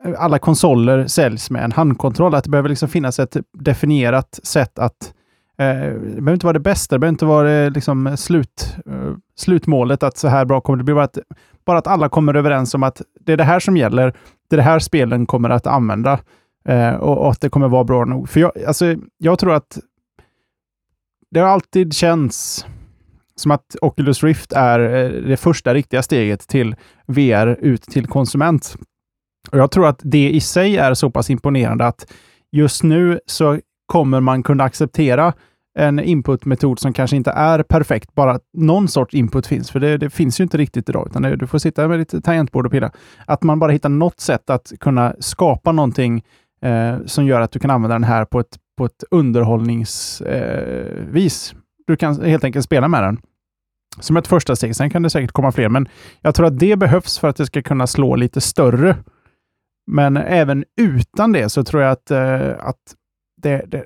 eh, alla konsoler säljs med en handkontroll. Att det behöver liksom finnas ett definierat sätt att eh, Eh, det behöver inte vara det bästa, det behöver inte vara det liksom slut, eh, slutmålet att så här bra kommer det bli. Bara att, bara att alla kommer överens om att det är det här som gäller. Det är det här spelen kommer att använda eh, och, och, att det kommer vara bra nog. För jag, alltså, jag tror att det har alltid känts som att Oculus Rift är det första riktiga steget till VR ut till konsument. Och Jag tror att det i sig är så pass imponerande att just nu så kommer man kunna acceptera en inputmetod som kanske inte är perfekt, bara att någon sorts input finns. För det, det finns ju inte riktigt idag, utan det, du får sitta med ditt tangentbord och pilla. Att man bara hittar något sätt att kunna skapa någonting eh, som gör att du kan använda den här på ett, på ett underhållningsvis. Eh, du kan helt enkelt spela med den som ett första steg. Sen kan det säkert komma fler, men jag tror att det behövs för att det ska kunna slå lite större men även utan det så tror jag att, eh, att det, det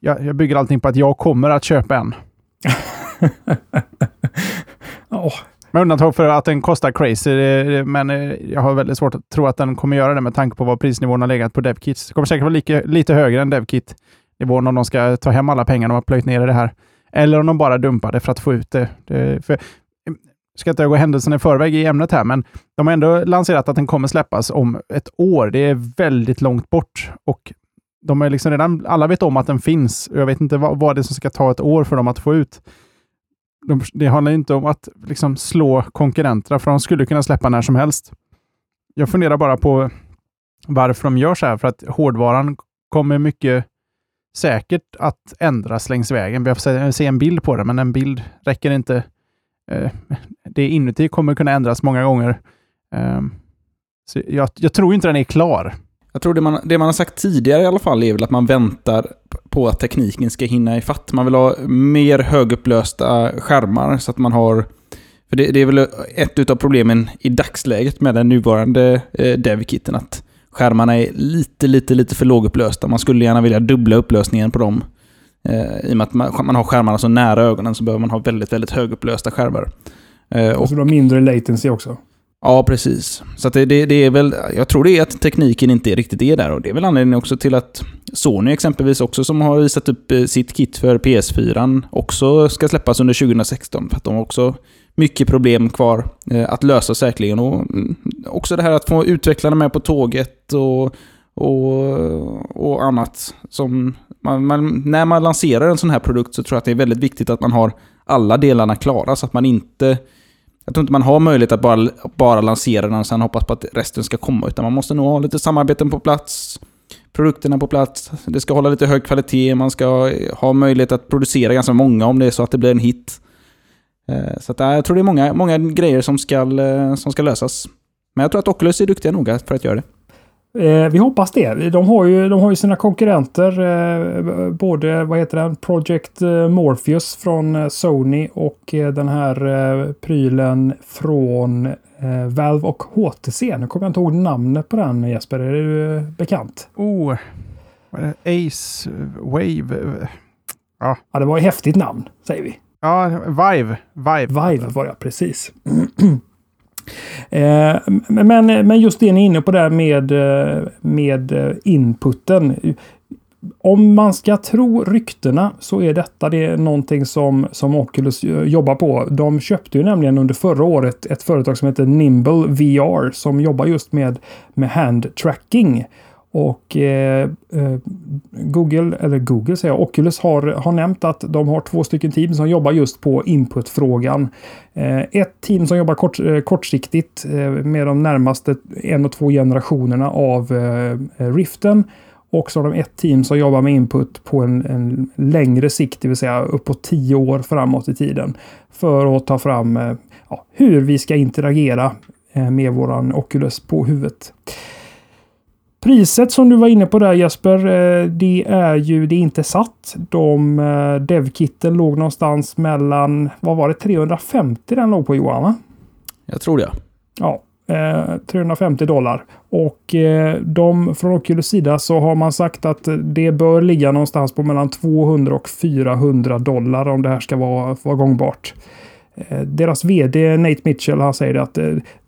jag, jag, bygger allting på att jag kommer att köpa en. oh. Med undantag för att den kostar crazy, men eh, jag har väldigt svårt att tro att den kommer göra det med tanke på vad prisnivån har legat på DevKit. Det kommer säkert vara lika, lite högre än DevKit-nivån om de ska ta hem alla pengar de har plöjt ner i det här. Eller om de bara dumpar det för att få ut det. det för ska inte gå händelsen i förväg i ämnet här, men de har ändå lanserat att den kommer släppas om ett år. Det är väldigt långt bort och de är liksom redan, alla vet om att den finns. Jag vet inte vad, vad det är som ska ta ett år för dem att få ut. De, det handlar inte om att liksom slå konkurrenterna, för de skulle kunna släppa när som helst. Jag funderar bara på varför de gör så här, för att hårdvaran kommer mycket säkert att ändras längs vägen. Vi får se en bild på det, men en bild räcker inte Eh, det inuti kommer kunna ändras många gånger. Ehm, så jag, jag tror inte den är klar. Jag tror det man, det man har sagt tidigare i alla fall är väl att man väntar på att tekniken ska hinna ifatt. Man vill ha mer högupplösta skärmar så att man har... För det, det är väl ett av problemen i dagsläget med den nuvarande eh, DevKitten att skärmarna är lite, lite, lite för lågupplösta. Man skulle gärna vilja dubbla upplösningen på dem. Eh, I och med att man, man har skärmarna så nära ögonen så behöver man ha väldigt, väldigt högupplösta skärmar. Eh, och så du har mindre latency också? Ja, precis. Så det, det, det, är väl, jag tror det är att tekniken inte riktigt är där och det är väl anledningen också till att Sony exempelvis också som har visat upp eh, sitt kit för PS4 också ska släppas under 2016 för att de har också mycket problem kvar eh, att lösa säkerligen och mm, också det här att få utvecklarna med på tåget och, och, och annat som man, man, när man lanserar en sån här produkt så tror jag att det är väldigt viktigt att man har alla delarna klara så att man inte... Jag tror inte man har möjlighet att bara, bara lansera den och sen hoppas på att resten ska komma. Utan man måste nog ha lite samarbeten på plats, produkterna på plats, det ska hålla lite hög kvalitet, man ska ha möjlighet att producera ganska många om det är så att det blir en hit. Eh, så att, eh, jag tror det är många, många grejer som ska, eh, som ska lösas. Men jag tror att Oculus är duktiga nog för att göra det. Eh, vi hoppas det. De har ju, de har ju sina konkurrenter, eh, både vad heter den, Project eh, Morpheus från eh, Sony och eh, den här prylen från Valve och HTC. Nu kommer jag inte ihåg namnet på den Jesper, är du bekant? Oh? Ace Wave. Ja, det var ett häftigt namn, säger vi. Ja, Vive. Vive. Vive var jag precis. Eh, men, men just det ni är inne på där med, eh, med eh, inputen. Om man ska tro ryktena så är detta det någonting som, som Oculus eh, jobbar på. De köpte ju nämligen under förra året ett företag som heter Nimble VR som jobbar just med, med hand tracking. Och eh, eh, Google, eller Google säger jag, Oculus har, har nämnt att de har två stycken team som jobbar just på inputfrågan. Eh, ett team som jobbar kort, eh, kortsiktigt eh, med de närmaste en och två generationerna av eh, eh Riften. Och så har de ett team som jobbar med input på en, en längre sikt, det vill säga uppåt tio år framåt i tiden. För att ta fram eh, ja, hur vi ska interagera med våran Oculus på huvudet. Priset som du var inne på där Jesper, eh, det är ju det är inte satt. De eh, devkitten låg någonstans mellan, vad var det, 350 den låg på Johan? Jag tror det. Ja, 350 eh, dollar. Och de från Oculus sida så har man sagt att det bör ligga någonstans på mellan 200 och 400 dollar om det här ska vara, vara gångbart. Deras vd Nate Mitchell han säger att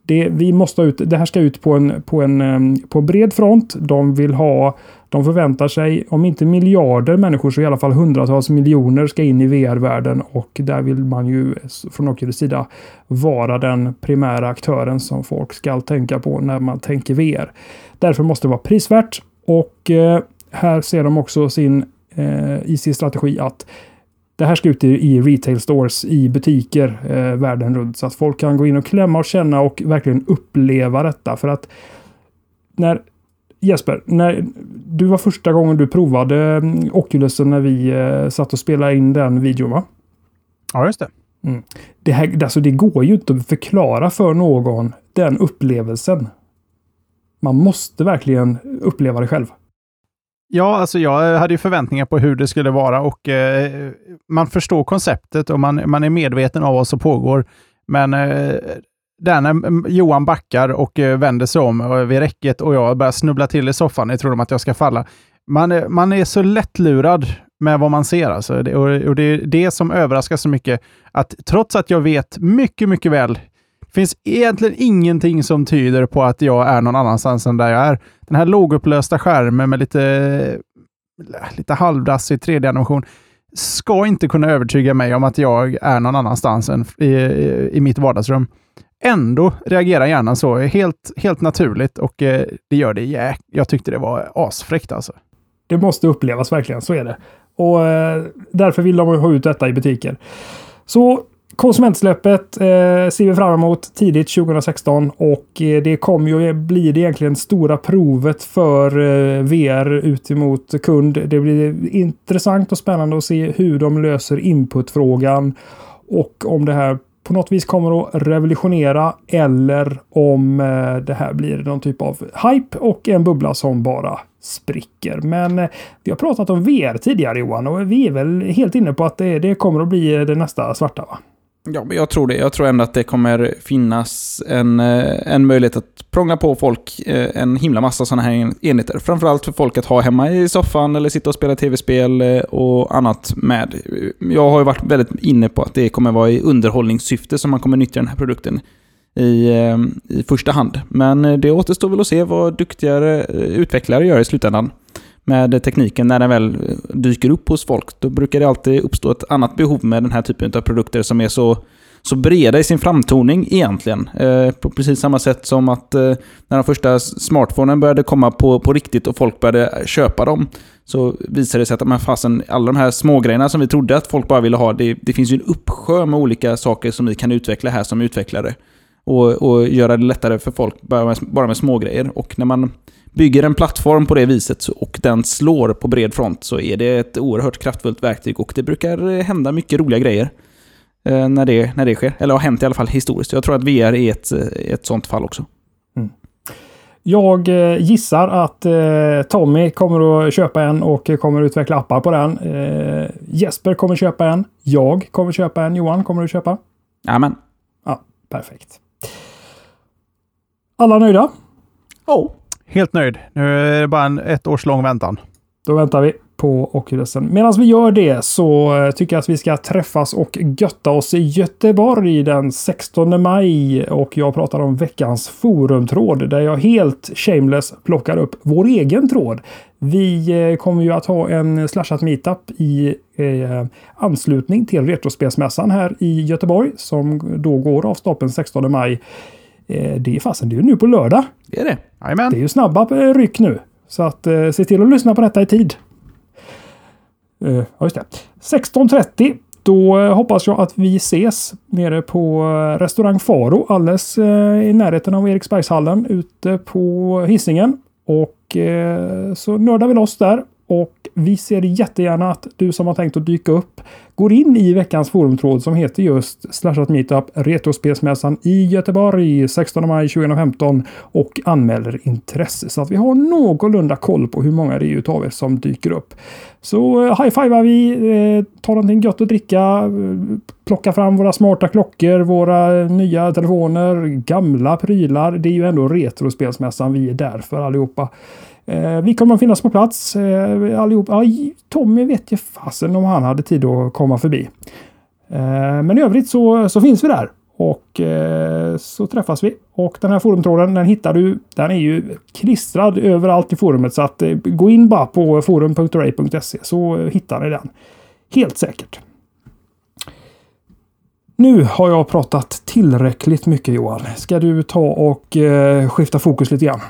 det, vi måste ut, det här ska ut på en, på, en, ehm, på en bred front. De vill ha, de förväntar sig, om inte miljarder människor så i alla fall hundratals miljoner ska in i VR-världen och där vill man ju från Oculus sida vara den primära aktören som folk ska tänka på när man tänker VR. Därför måste det vara prisvärt och eh, här ser de också sin, eh, i sin strategi att det här ska ut i, retail stores, i butiker eh, världen runt. Så att folk kan gå in och klämma och känna och verkligen uppleva detta. För att när Jesper, när du var första gången du provade mm, Oculusen när vi eh, satt och spelade in den videon va? Ja, just det. Mm. Det, här, alltså det går ju inte att förklara för någon den upplevelsen. Man måste verkligen uppleva det själv. Ja, alltså jag hade ju förväntningar på hur det skulle vara och eh, man förstår konceptet och man, man är medveten av vad som pågår. Men eh, där när mm, Johan backar och eh, vänder sig om eh, vid räcket och jag börjar snubbla till i soffan i tron att jag ska falla. Man, eh, man är så lättlurad med vad man ser. Alltså. Det, och, och det är det som överraskar så mycket. Att trots att jag vet mycket, mycket väl finns egentligen ingenting som tyder på att jag är någon annanstans än där jag är. Den här lågupplösta skärmen med lite, lite halvdassig 3D-animation ska inte kunna övertyga mig om att jag är någon annanstans än i, i, i mitt vardagsrum. Ändå reagerar hjärnan så, helt, helt naturligt och eh, det gör det jäk... Jag tyckte det var asfräckt alltså. Det måste upplevas verkligen, så är det. Och eh, därför vill de ha ut detta i butiker. Så Konsumentsläppet eh, ser vi fram emot tidigt 2016 och eh, det kommer ju bli det egentligen stora provet för eh, VR ut emot kund. Det blir intressant och spännande att se hur de löser inputfrågan och om det här på något vis kommer att revolutionera eller om eh, det här blir någon typ av hype och en bubbla som bara spricker. Men eh, vi har pratat om VR tidigare Johan och vi är väl helt inne på att det, det kommer att bli eh, det nästa svarta va? Ja, men jag tror det. Jag tror ändå att det kommer finnas en, eh, en möjlighet att prångla på folk eh, en himla massa sådana här enheter. Framförallt för folk att ha hemma i soffan eller sitta och spela tv-spel eh, och annat med. Jag har ju varit väldigt inne på att det kommer vara i underhållningssyfte som man kommer nyttja den här produkten i, i första hand. Men det återstår väl att se vad duktigare utvecklare gör i slutändan med tekniken när den väl dyker upp hos folk. Då brukar det alltid uppstå ett annat behov med den här typen av produkter som är så, så breda i sin framtoning egentligen. Eh, på precis samma sätt som att eh, när de första smartphonen började komma på, på riktigt och folk började köpa dem så visade det sig att fasen, alla de här smågrejerna som vi trodde att folk bara ville ha, det, det finns ju en uppsjö med olika saker som vi kan utveckla här som utvecklare. Och, och göra det lättare för folk bara med, bara med smågrejer. Och när man bygger en plattform på det viset och den slår på bred front så är det ett oerhört kraftfullt verktyg och det brukar hända mycket roliga grejer eh, när, det, när det sker. Eller har hänt i alla fall historiskt. Jag tror att VR är ett, ett sånt fall också. Mm. Jag eh, gissar att eh, Tommy kommer att köpa en och kommer att utveckla appar på den. Eh, Jesper kommer köpa en. Jag kommer köpa en. Johan, kommer du köpa? Jajamän. Ja, perfekt. Alla nöjda? Oh. Helt nöjd. Nu är det bara en ett års lång väntan. Då väntar vi på Oculusen. Medan vi gör det så eh, tycker jag att vi ska träffas och götta oss i Göteborg den 16 maj. Och jag pratar om veckans forumtråd där jag helt shameless plockar upp vår egen tråd. Vi eh, kommer ju att ha en slashat meetup i eh, anslutning till Retrospelsmässan här i Göteborg som då går av stapeln 16 maj. Eh, det är fasen, det är ju nu på lördag. Det är det. Jajamän. Det är ju snabba ryck nu. Så att eh, se till att lyssna på detta i tid. Eh, ja, just det. 16.30. Då eh, hoppas jag att vi ses nere på restaurang Faro alldeles eh, i närheten av Eriksbergshallen ute på Hisingen. Och eh, så nördar vi loss där. Och vi ser jättegärna att du som har tänkt att dyka upp går in i veckans forumtråd som heter just Slashat Meetup Retrospelsmässan i Göteborg 16 maj 2015 och anmäler intresse så att vi har någorlunda koll på hur många det är utav er som dyker upp. Så eh, high-fivar vi, eh, tar någonting gött att dricka, eh, plocka fram våra smarta klockor, våra nya telefoner, gamla prylar. Det är ju ändå Retrospelsmässan vi är där för allihopa. Eh, vi kommer att finnas på plats eh, allihop. Ja, Tommy vet ju fasen om han hade tid att komma förbi. Eh, men i övrigt så, så finns vi där. Och eh, så träffas vi. Och den här forumtråden den hittar du. Den är ju klistrad överallt i forumet. Så att eh, gå in bara på forum.ray.se så hittar ni den. Helt säkert. Nu har jag pratat tillräckligt mycket Johan. Ska du ta och eh, skifta fokus lite grann?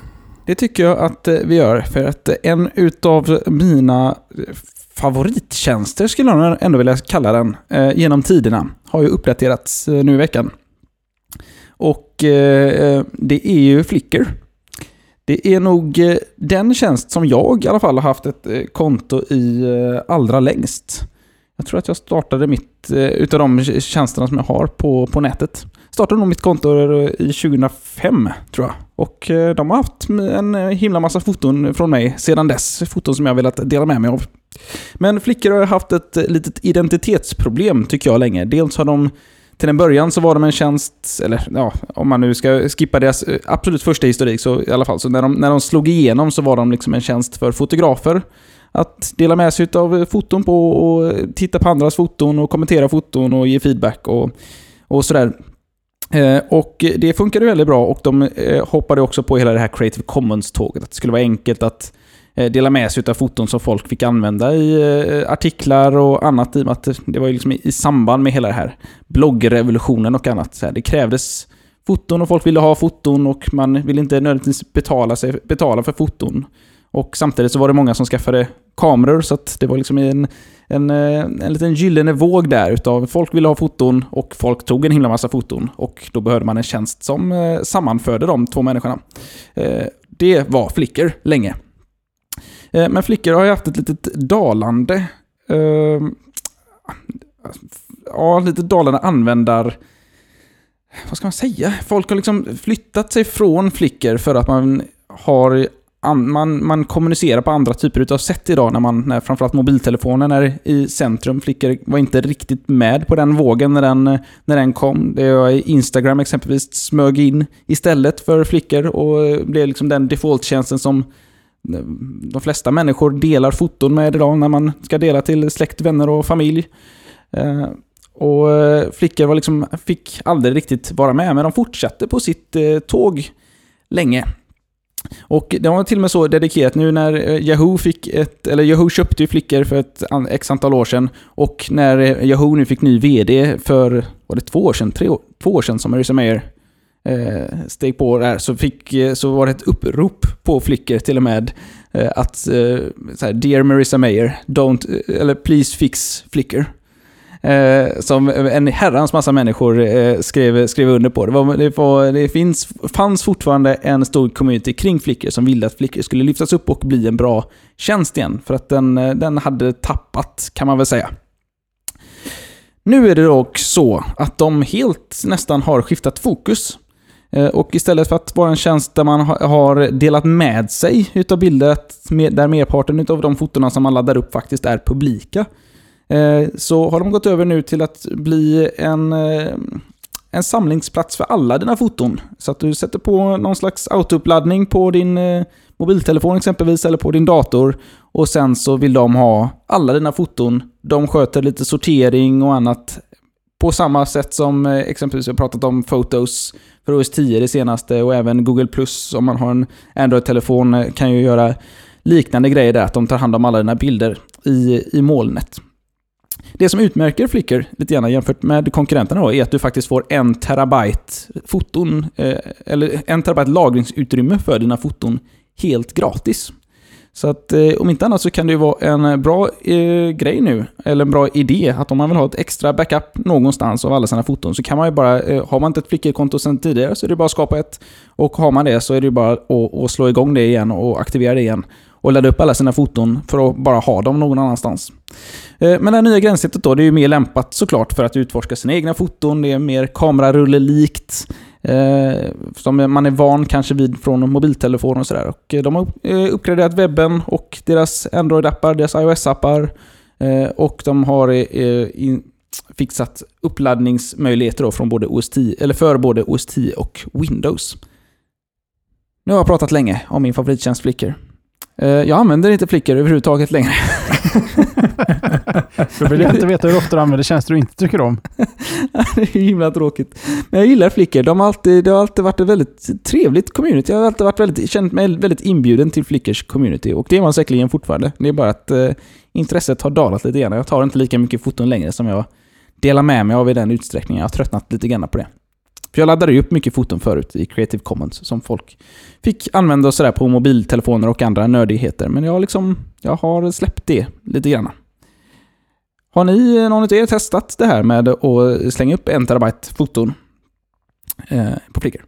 Det tycker jag att eh, vi gör. För att eh, en utav mina eh, favorittjänster, skulle jag ändå vilja kalla den, genom tiderna, har ju uppdaterats nu i veckan. Och det är ju Flickr. Det är nog den tjänst som jag i alla fall har haft ett konto i allra längst. Jag tror att jag startade mitt, utav de tjänsterna som jag har på, på nätet. Startade nog mitt konto i 2005, tror jag. Och eh, de har haft en eh, himla massa foton från mig sedan dess. Foton som jag velat dela med mig av. Men flickor har haft ett litet identitetsproblem, tycker jag, länge. Dels har de till en början så var de en tjänst, eller ja, om man nu ska skippa deras eh, absolut första historik så i alla fall, så när de, när de slog igenom så var de liksom en tjänst för fotografer. Att dela med sig av foton på och titta på andras foton och kommentera foton och ge feedback och, och sådär. Eh, och det funkade väldigt bra och de eh, hoppade också på hela det här Creative Commons-tåget. Att det skulle vara enkelt att eh, dela med sig av foton som folk fick använda i artiklar och annat. I och med att det var ju liksom i, samband med hela det här bloggrevolutionen och annat. Så det krävdes foton och folk ville ha foton och man ville inte nödvändigtvis betala, sig, betala för foton. Och samtidigt så var det många som skaffade kameror så att det var liksom en, en, eh, en liten gyllene våg där utav folk ville ha foton och folk tog en himla massa foton och då behövde man en tjänst som eh, sammanförde de två människorna. Eh, det var Flickr länge. Men Flickr har ju haft ett litet dalande ja, lite dalande användar... Vad ska man säga? Folk har liksom flyttat sig från Flickr för att man har an, man, man kommunicerar på andra typer av sätt idag när, man, när framförallt mobiltelefonen är i centrum. Flickor var inte riktigt med på den vågen när den, när den kom. Det var Instagram exempelvis smög in istället för flickor. och blev liksom den defaulttjänsten som de flesta människor delar foton med idag när man ska dela till släkt, vänner och familj. Eh, och eh, flickor var liksom, fick aldrig riktigt vara med, men de fortsatte på sitt eh, tåg länge. Och det var till och med så dedikerat nu när eh, Yahoo fick ett, eller Yahoo köpte ju Flickr för ett x antal år sedan. Och när eh, Yahoo nu fick ny VD för, var det två år sedan? Tre år, två år sedan som Marissa Mayer eh, steg på där, så, fick, eh, så var det ett upprop på Flickr till och med. Eh, att, eh, såhär, Dear Marissa Mayer, don't, eller please fix Flickr. Eh, som en herrans massa människor eh, skrev, skrev under på. Det, var, det, var, det finns, fanns fortfarande en stor community kring flickor som ville att flickor skulle lyftas upp och bli en bra tjänst igen. För att den, eh, den hade tappat, kan man väl säga. Nu är det dock så att de helt nästan har skiftat fokus. Eh, och istället för att vara en tjänst där man har delat med sig utav bilder, där merparten utav de fotona som man laddar upp faktiskt är publika, Eh, så har de gått över nu till att bli en, eh, en samlingsplats för alla dina foton. Så att du sätter på någon slags autouppladdning på din eh, mobiltelefon exempelvis, eller på din dator. Och sen så vill de ha alla dina foton. De sköter lite sortering och annat på samma sätt som exempelvis jag pratat om Photos för OS 10 det senaste och även Google Plus om man har en Android-telefon kan ju göra liknande grejer där, att de tar hand om alla dina bilder i, i molnet. Det som utmärker Flickr lite grann jämfört med konkurrenterna då, är att du faktiskt får en terabyte foton, eh, eller en terabyte lagringsutrymme för dina foton helt gratis. Så att eh, om inte annat så kan det ju vara en eh, bra eh, grej nu, eller en bra idé, att om man vill ha ett extra backup någonstans av alla sina foton så kan man ju bara, eh, har man inte ett Flickr-konto sedan tidigare så är det bara att skapa ett. Och har man det så är det ju bara att, att slå igång det igen och aktivera det igen. Och ladda upp alla sina foton för att bara ha dem någon annanstans. Eh, Men det här nya gränssnittet då, det är ju mer lämpat såklart för att utforska sina egna foton. Det är mer kamerarullikt. Eh, som man är van kanske vid från mobiltelefon och sådär. Och eh, de har eh, uppgraderat webben och deras Android-appar, deras iOS-appar. Eh, och de har eh, eh in, fixat uppladdningsmöjligheter då från både OS 10, eller för både OS 10 och Windows. Nu har jag pratat länge om min favorittjänst Flickr. Eh, jag använder inte Flickr överhuvudtaget längre. Då vill jag inte veta hur ofta du använder tjänster du inte tycker om. det är himla tråkigt. Men jag gillar Flickr. De har alltid, det har alltid varit ett väldigt trevligt community. Jag har alltid varit väldigt, känt mig väldigt inbjuden till Flickrs community. Och det är man säkerligen fortfarande. Det är bara att eh, intresset har dalat lite grann. Jag tar inte lika mycket foton längre som jag delar med mig av i den utsträckningen. Jag har tröttnat lite grann på det. För jag laddade ju upp mycket foton förut i Creative Commons som folk fick använda och sådär på mobiltelefoner och andra nördigheter. Men jag, har liksom, jag har släppt det lite grann. Har ni, någon av er, testat det här med att slänga upp en terabyte foton eh, på Flickr?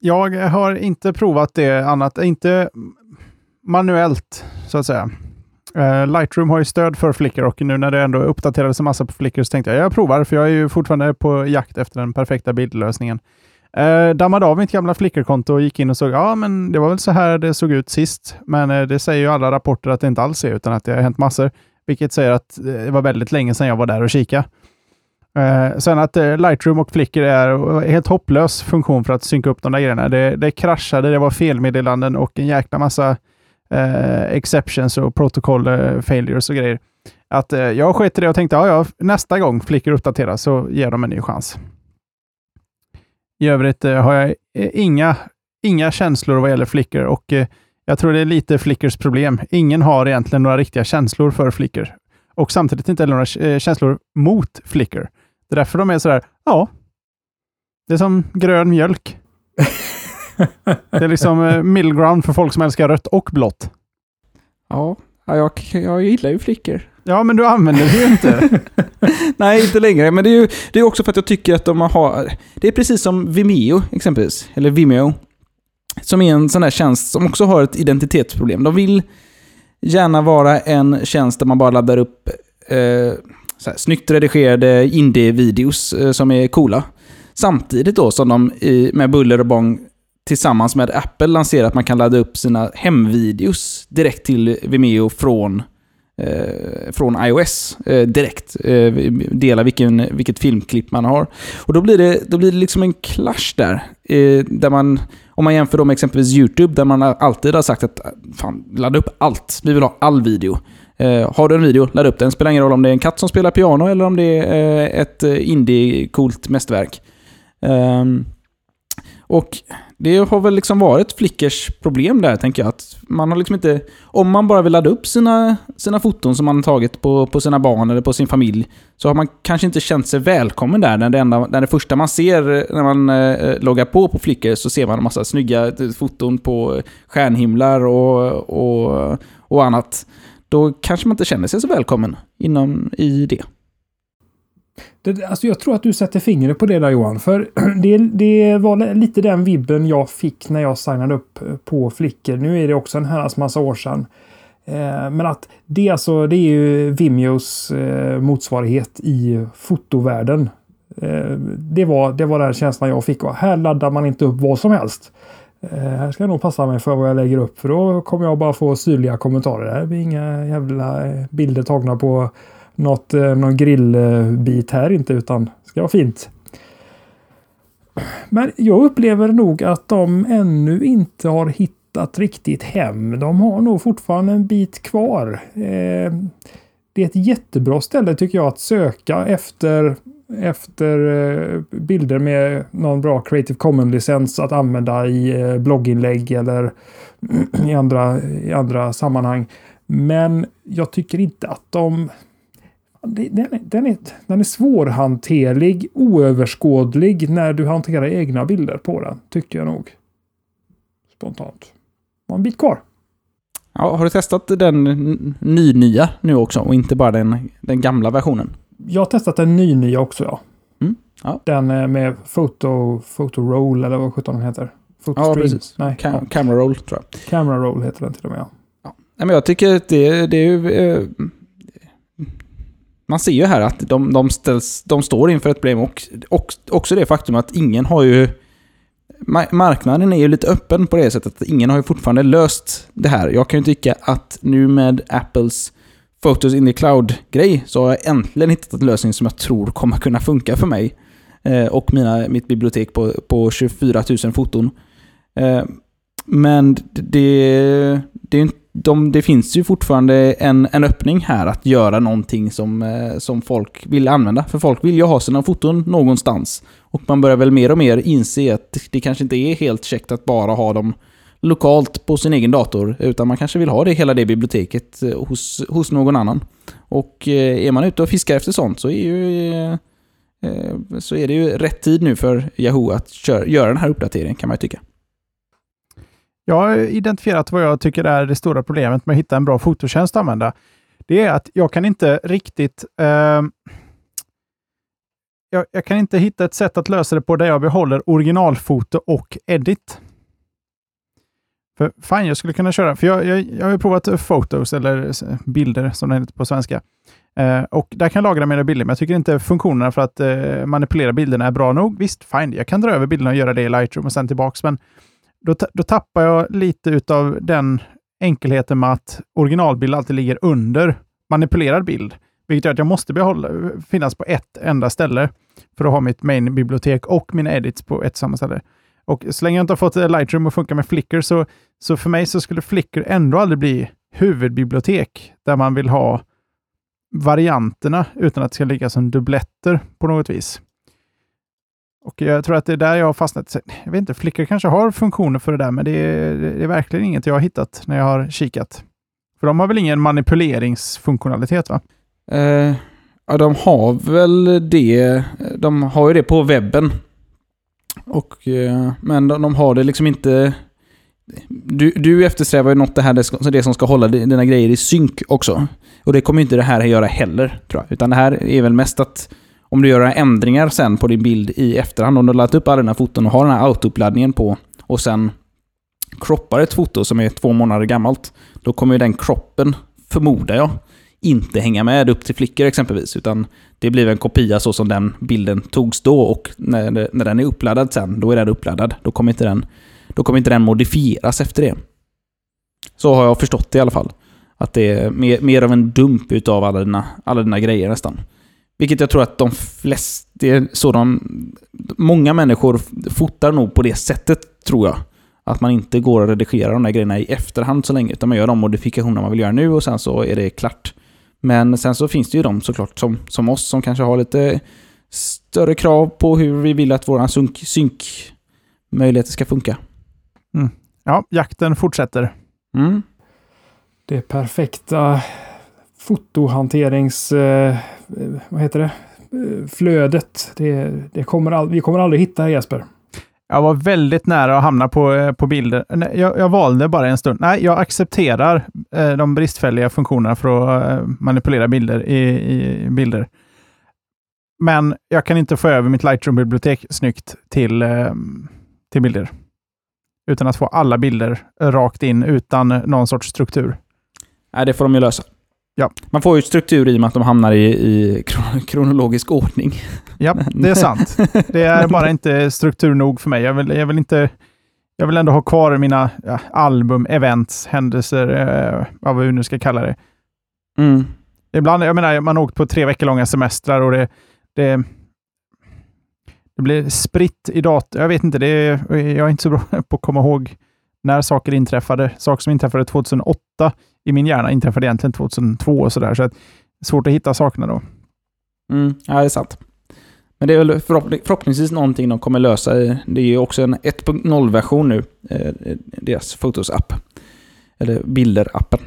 Jag har inte provat det annat, inte manuellt så att säga. Uh, Lightroom har ju stöd för Flickr och nu när det ändå uppdaterades en massa på Flickr så tänkte jag jag provar, för jag är ju fortfarande på jakt efter den perfekta bildlösningen. Uh, dammade av mitt gamla Flickr-konto och gick in och såg, ja men det var väl så här det såg ut sist. Men uh, det säger ju alla rapporter att det inte alls är, utan att det har hänt massor. Vilket säger att det var väldigt länge sedan jag var där och kika. Uh, sen att uh, Lightroom och Flickr är en helt hopplös funktion för att synka upp de där grejerna. Det, det kraschade, det var felmeddelanden och en jäkla massa eh, exceptions och protokoll eh, failures och grejer. Att eh, jag sket i det och tänkte, ja, ja, nästa gång Flickr uppdateras så ger de en ny chans. I övrigt eh, har jag eh, inga, inga känslor vad gäller Flickr och eh, jag tror det är lite Flickrs problem. Ingen har egentligen några riktiga känslor för Flickr och samtidigt inte heller några eh, känslor mot Flickr. Det är därför de är sådär, ja, det är som grön mjölk. det är liksom eh, middle ground för folk som älskar rött och blått. Ja, ja, jag, jag gillar ju Flickr. Ja, men du använder det ju inte. Nej, inte längre. Men det är ju det är också för att jag tycker att de har... Det är precis som Vimeo exempelvis, eller Vimeo. Som är en sån där tjänst som också har ett identitetsproblem. De vill gärna vara en tjänst där man bara laddar upp eh, så här, snyggt redigerade indie-videos eh, som är coola. Samtidigt då som de i, med buller och bång tillsammans med Apple lanserat att man kan ladda upp sina hemvideos direkt till Vimeo från eh, från iOS eh, direkt. Eh, dela vilken, vilket filmklipp man har. Och då blir det, då blir det liksom en clash där. Eh, där man, om man jämför med exempelvis YouTube, där man alltid har sagt att fan, ladda upp allt. Vi vill ha all video. Eh, har du en video, ladda upp den. Spelar ingen roll om det är en katt som spelar piano eller om det är eh, ett eh, indie-coolt mästerverk. Ehm, och det har väl liksom varit flickers problem där, tänker jag. Att man har liksom inte... Om man bara vill ladda upp sina, sina foton som man har tagit på, på sina barn eller på sin familj, så har man kanske inte känt sig välkommen där. När det, enda, när det första man ser eh, när man eh, loggar på på Flickr så ser man en massa snygga eh, foton på eh, stjärnhimlar och, och, och annat. Då kanske man inte känner sig så välkommen inom i det. Det, alltså jag tror att du sätter fingret på det där Johan. För det, det var lite den vibben jag fick när jag signade upp eh, på Flickr. Nu är det också en herrans massa år sedan. Eh, men att det, alltså, det är ju Vimeos eh, motsvarighet i fotovärlden. Det, var, det var den känslan jag fick. Och här laddar man inte upp vad som helst. Här ska jag nog passa mig för vad jag lägger upp för då kommer jag bara få syrliga kommentarer. Det blir inga jävla bilder tagna på något, eh, någon grillbit här inte utan det ska vara fint. Men jag upplever nog att de ännu inte har hittat riktigt hem. De har nog fortfarande en bit kvar. Eh, det är ett jättebra ställe tycker jag att söka efter efter eh, bilder med någon bra Creative Commons-licens att använda i blogginlägg eller i andra, i andra sammanhang. Men jag tycker inte att de... Den är, den, är, den är svårhanterlig, oöverskådlig när du hanterar egna bilder på den, tyckte jag nog. Spontant. Var en bit kvar. Ja, har du testat den ny-nya nu också och inte bara den, den gamla versionen? jag har testat en ny nya också ja. Mm. ja. Den med Photo, photo Roll eller vad sjutton den heter. Photo ja, precis. Nej, Cam ja. Camera Roll tror jag. Camera Roll heter den till och med ja. ja. Nej, men jag tycker att det, det är ju... Eh, man ser ju här att de, de, ställs, de står inför ett problem och, och också det faktum att ingen har ju... Marknaden är ju lite öppen på det sättet att ingen har ju fortfarande löst det här. Jag kan ju tycka att nu med Apples Photos in the Cloud-grej så har jag äntligen hittat en lösning som jag tror kommer kunna funka för mig eh, och mina, mitt bibliotek på, på 24 000 foton. Eh, men det, det, de, det finns ju fortfarande en, en öppning här att göra någonting som, eh, som folk vill använda. För folk vill ju ha sina foton någonstans. Och man börjar väl mer och mer inse att det kanske inte är helt käckt att bara ha dem lokalt på sin egen dator, utan man kanske vill ha det hela det biblioteket eh, hos, hos någon annan. Och eh, är man ute och fiskar efter sånt så är, ju, så är det ju rätt tid nu för Yahoo att köra, göra den här uppdateringen kan man ju tycka. Jag har identifierat vad jag tycker är det stora problemet med att hitta en bra fototjänst att använda. Det är att jag kan inte riktigt eh, jag, jag, kan inte hitta ett sätt att lösa det på där jag behåller originalfoto och edit. För fan, jag skulle kunna köra, för jag, jag, jag har ju provat Photos, eller bilder som det heter på svenska. Eh, och där kan jag lagra mina bilder, men jag tycker inte funktionerna för att eh, manipulera bilderna är bra nog. Visst, fine, jag kan dra över bilderna och göra det i Lightroom och sen tillbaks, men då, då tappar jag lite av den enkelheten med att originalbild alltid ligger under manipulerad bild. Vilket gör att jag måste behålla, finnas på ett enda ställe för att ha mitt main-bibliotek och mina edits på ett samma ställe. Och så länge jag inte har fått Lightroom att funka med Flickr, så, så för mig så skulle Flickr ändå aldrig bli huvudbibliotek där man vill ha varianterna utan att det ska ligga som dubbletter på något vis. Och jag tror att det är där jag har fastnat. Jag vet inte, Flickr kanske har funktioner för det där, men det är, det är verkligen inget jag har hittat när jag har kikat. För de har väl ingen manipuleringsfunktionalitet, va? Uh, ja, de har väl det. De har ju det på webben. Och, eh, men de, de har det liksom inte... Du, du eftersträvar ju något det här, det, det som ska hålla dina grejer i synk också. Och det kommer inte det här att göra heller, tror jag. Utan det här är väl mest att om du gör ändringar sen på din bild i efterhand, om du har laddat upp alla dina foton och har den här autouppladdningen på och sen kroppar ett foto som är två månader gammalt, då kommer ju den kroppen, förmodar jag, inte hänga med upp till flickor exempelvis, utan det blir en kopia så som den bilden togs då och när, när den är uppladdad sen, då är den uppladdad. Då kommer inte den, då kommer inte den modifieras efter det. Så har jag förstått det i alla fall. Att det är mer, mer av en dump utav alla dina, alla dina grejer nästan. Vilket jag tror att de flesta, det är så de, många människor fotar nog på det sättet, tror jag. Att man inte går och redigerar de där grejerna i efterhand så länge, utan man gör de modifikationer man vill göra nu och sen så är det klart. Men sen så finns det ju de såklart som, som oss som kanske har lite större krav på hur vi vill att våra synk, synkmöjligheter ska funka. Mm. Ja, jakten fortsätter. Mm. Det perfekta fotohanterings... Eh, vad heter det? Eh, flödet. Det, det kommer all, vi kommer aldrig hitta Jesper. Jag var väldigt nära att hamna på, eh, på bilder. Jag, jag valde bara en stund. Nej, jag accepterar eh, de bristfälliga funktionerna för att eh, manipulera bilder i, i, bilder. Men jag kan inte få över mitt Lightroom-bibliotek snyggt till, eh, till bilder. Utan att få alla bilder rakt in utan någon sorts struktur. Nej, det får de ju lösa. Ja. Man får ju struktur i och med att de hamnar i, i kronologisk ordning. Ja, det är sant. Det är bara inte struktur nog för mig. Jag vill, jag vill, inte, jag vill ändå ha kvar mina ja, album, events, händelser, eh, vad vi nu ska kalla det. Mm. Ibland, jag menar, man har åkt på tre veckor långa semestrar och det, det, det blir spritt i dator. Jag vet inte, det jag är inte så bra på att komma ihåg när saker inträffade. Saker som inträffade 2008 i min hjärna inträffade egentligen 2002 och sådär. Så att, svårt att hitta sakerna då. Mm. Ja, det är sant. Men det är väl förhoppning, förhoppningsvis någonting de kommer lösa. Det är ju också en 1.0-version nu, eh, deras Fotos-app. Eller Bilder-appen.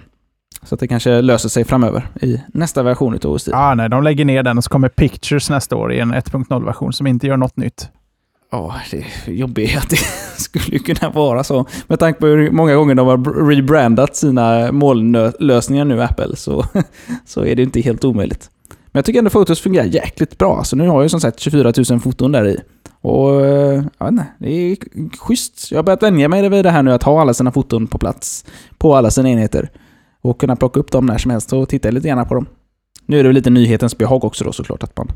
Så att det kanske löser sig framöver i nästa version av OS. Ah, nej, de lägger ner den och så kommer Pictures nästa år i en 1.0-version som inte gör något nytt. Ja, det är jobbigt att det skulle kunna vara så. Med tanke på hur många gånger de har rebrandat sina molnlösningar nu, Apple, så, så är det inte helt omöjligt. Men jag tycker ändå Fotos fungerar jäkligt bra. Så nu har jag som sagt 24 000 foton där i. Och eh, ja, nej, det är schysst. Jag har börjat vänja mig vid det här nu att ha alla sina foton på plats på alla sina enheter. Och kunna plocka upp dem när som helst och titta lite grann på dem. Nu är det väl lite nyhetens behag också då såklart att man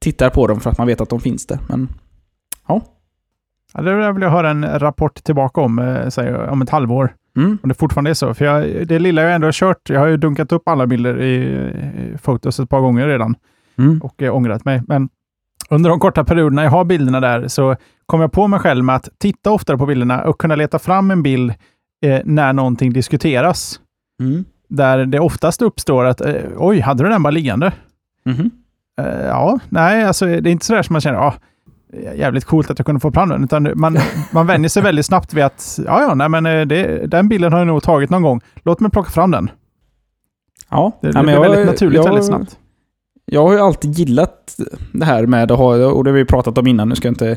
tittar på dem för att man vet att de finns där. Men ja. ja det vill jag höra en rapport tillbaka om, eh, säg, om ett halvår. Mm. Om det fortfarande är så. För jag, det lilla jag ändå har kört, jag har ju dunkat upp alla bilder i, i Fotos ett par gånger redan Mm. och eh, ångrat mig. Men under de korta perioderna jag har bilderna där så kom jag på mig själv med att titta oftare på bilderna och kunna leta fram en bild eh, när någonting diskuteras. Mm. Där det oftast uppstår att eh, oj, hade du den bara liggande? Mhm. Eh, ja, nej, alltså det är inte sådär som man känner, ja, jävligt coolt att jag kunde få fram den, utan man, man vänjer sig väldigt snabbt vid att, ja, ja, nej, men eh, det, den bilden har jag nog tagit någon gång. Låt mig plocka fram den. Ja, Det, ja, det jag- väldigt naturligt jag- väldigt snabbt. Jag har ju alltid gillat det här med att ha, och det har vi pratat om innan, nu ska jag inte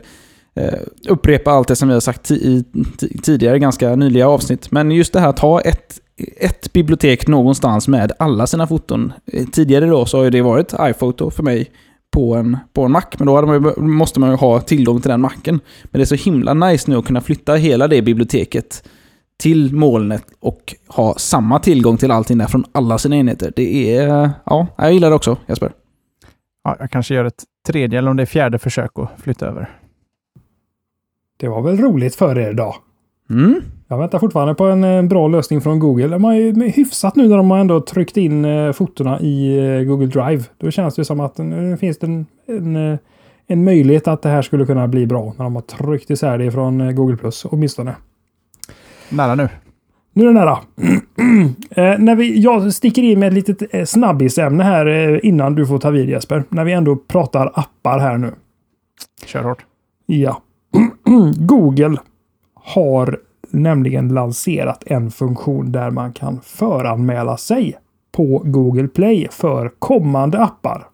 eh, upprepa allt det som vi har sagt i ti- tidigare ganska nyliga avsnitt. Men just det här att ha ett, ett bibliotek någonstans med alla sina foton. Eh, Tidigare då så har det varit iPhoto för mig på en, på en Mac, men då man måste man ju ha tillgång till den Macen. Men det är så himla nice nu att kunna flytta hela det biblioteket till molnet och ha samma tillgång till allting där från alla sina enheter. Det är... Ja, jag gillar det också, Jesper. Ja, jag kanske gör ett tredje eller om det är fjärde försök att flytta över. Det var väl roligt för er idag. Mm. Jag väntar fortfarande på en eh, bra lösning från Google. De har ju hyfsat nu när de har ändå tryckt in eh, fotona i eh, Google Drive. Då känns det som att nu finns det en, en, eh, en möjlighet att det här skulle kunna bli bra när de har tryckt isär det från eh, Google Plus åtminstone. Nära nu. Nu är det nära. eh, när vi, jag sticker in med ett litet eh, snabbisämne här innan du får ta vid Jesper. När vi ändå pratar appar här nu. Kör hårt. Ja. Google har nämligen lanserat en funktion där man kan föranmäla sig på Google Play för kommande appar.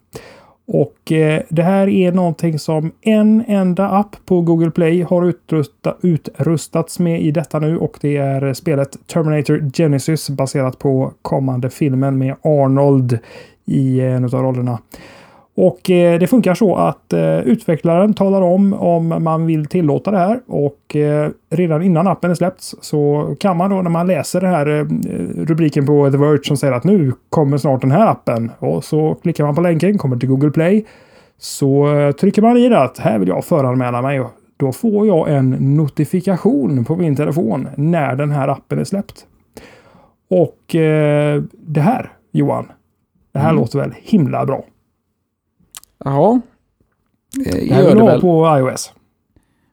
Och eh, det här är någonting som en enda app på Google Play har utrusta, utrustats med i detta nu och det är spelet Terminator Genesis baserat på kommande filmen med Arnold i en av rollerna. Och eh, det funkar så att eh, utvecklaren talar om om man vill tillåta det här och eh, redan innan appen är släppts så kan man då när man läser det här rubriken på The Verge som säger att nu kommer snart den här appen och så klickar man på länken, kommer till Google Play. Så trycker man i det att här vill jag föranmäla mig. Då får jag en notifikation på min telefon när den här appen är släppt. Och det här Johan, det här Mm. låter väl himla bra. Ja. Eh, Det Gör det väl. på iOS.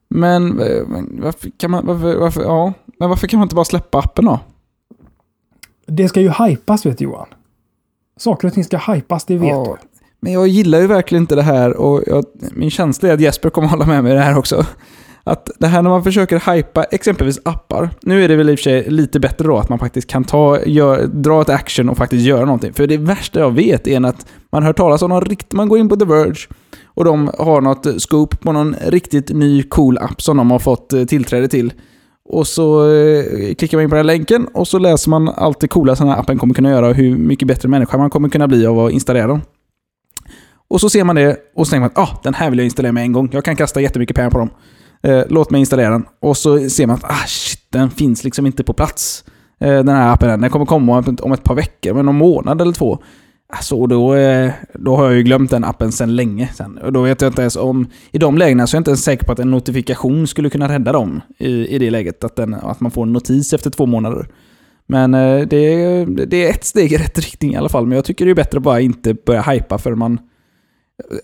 Men, eh, men varför kan man... Varför, varför, ja. Men varför kan man inte bara släppa appen då? Det ska ju hypas vet du Johan. Saker och ting ska hypas, det vet Ja, du. Men jag gillar ju verkligen inte det här och jag, min känsla är att Jesper kommer hålla med mig i det här också. Att det här när man försöker hypa exempelvis appar. Nu är det väl i och för sig lite bättre då att man faktiskt kan ta, gör, dra ett action och faktiskt göra någonting. För det värsta jag vet är att man hör talas om någon riktigt, man går in på The Verge och de har något scoop på någon riktigt ny cool app som de har fått eh, tillträde till. Och så eh, klickar man in på den här länken och så läser man allt det coola som den här appen kommer kunna göra och hur mycket bättre människa man kommer kunna bli av att installera dem. Och så ser man det och så tänker man att ah, den här vill jag installera med en gång. Jag kan kasta jättemycket pengar på dem. Eh, låt mig installera den. Och så ser man att ah, shit, den finns liksom inte på plats. Eh, den här appen, den kommer komma om ett, om ett par veckor, men någon månad eller två. Alltså, då, eh, då har jag ju glömt den appen sedan länge. Sen. Och då vet jag inte ens om... I de lägena så är jag inte ens säker på att en notifikation skulle kunna rädda dem i, i det läget. Att, den, att man får en notis efter två månader. Men eh, det, är- det är ett steg i rätt riktning i alla fall. Men jag tycker det är bättre att bara inte börja hypa för man...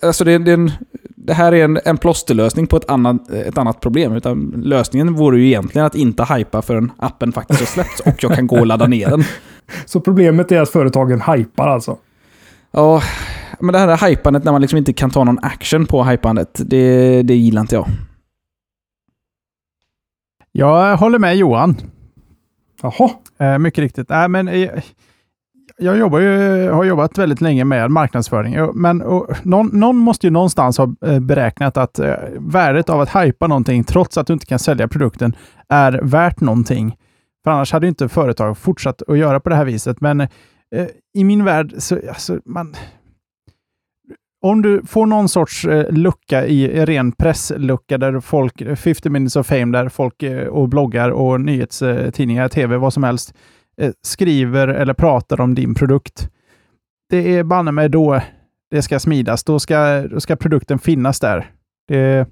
Alltså det, det, en, det här är en, en plåsterlösning på ett annat, ett annat problem. Utan lösningen vore ju egentligen att inte hypa förrän appen faktiskt har släppts och jag kan gå och ladda ner den. Så problemet är att företagen hypar alltså. Ja, men det här hypandet när man liksom inte kan ta någon action på hypandet, det, det gillar inte jag. Jag håller med Johan. Jaha. Eh, mycket riktigt. Nej, men, eh, jag jobbar ju, har jobbat väldigt länge med marknadsföring, men och, någon, någon måste ju någonstans ha eh, beräknat att eh, värdet av att hypa någonting, trots att du inte kan sälja produkten, är värt någonting. För annars hade inte företag fortsatt att göra på det här viset. Men eh, i min värld, så, alltså, man, om du får någon sorts eh, lucka i ren presslucka där folk, eh, 50 minutes of fame, där folk eh, och bloggar och nyhetstidningar, tv, vad som helst, eh, skriver eller pratar om din produkt. Det är banne mig då det ska smidas. Då ska, då ska produkten finnas där. Det,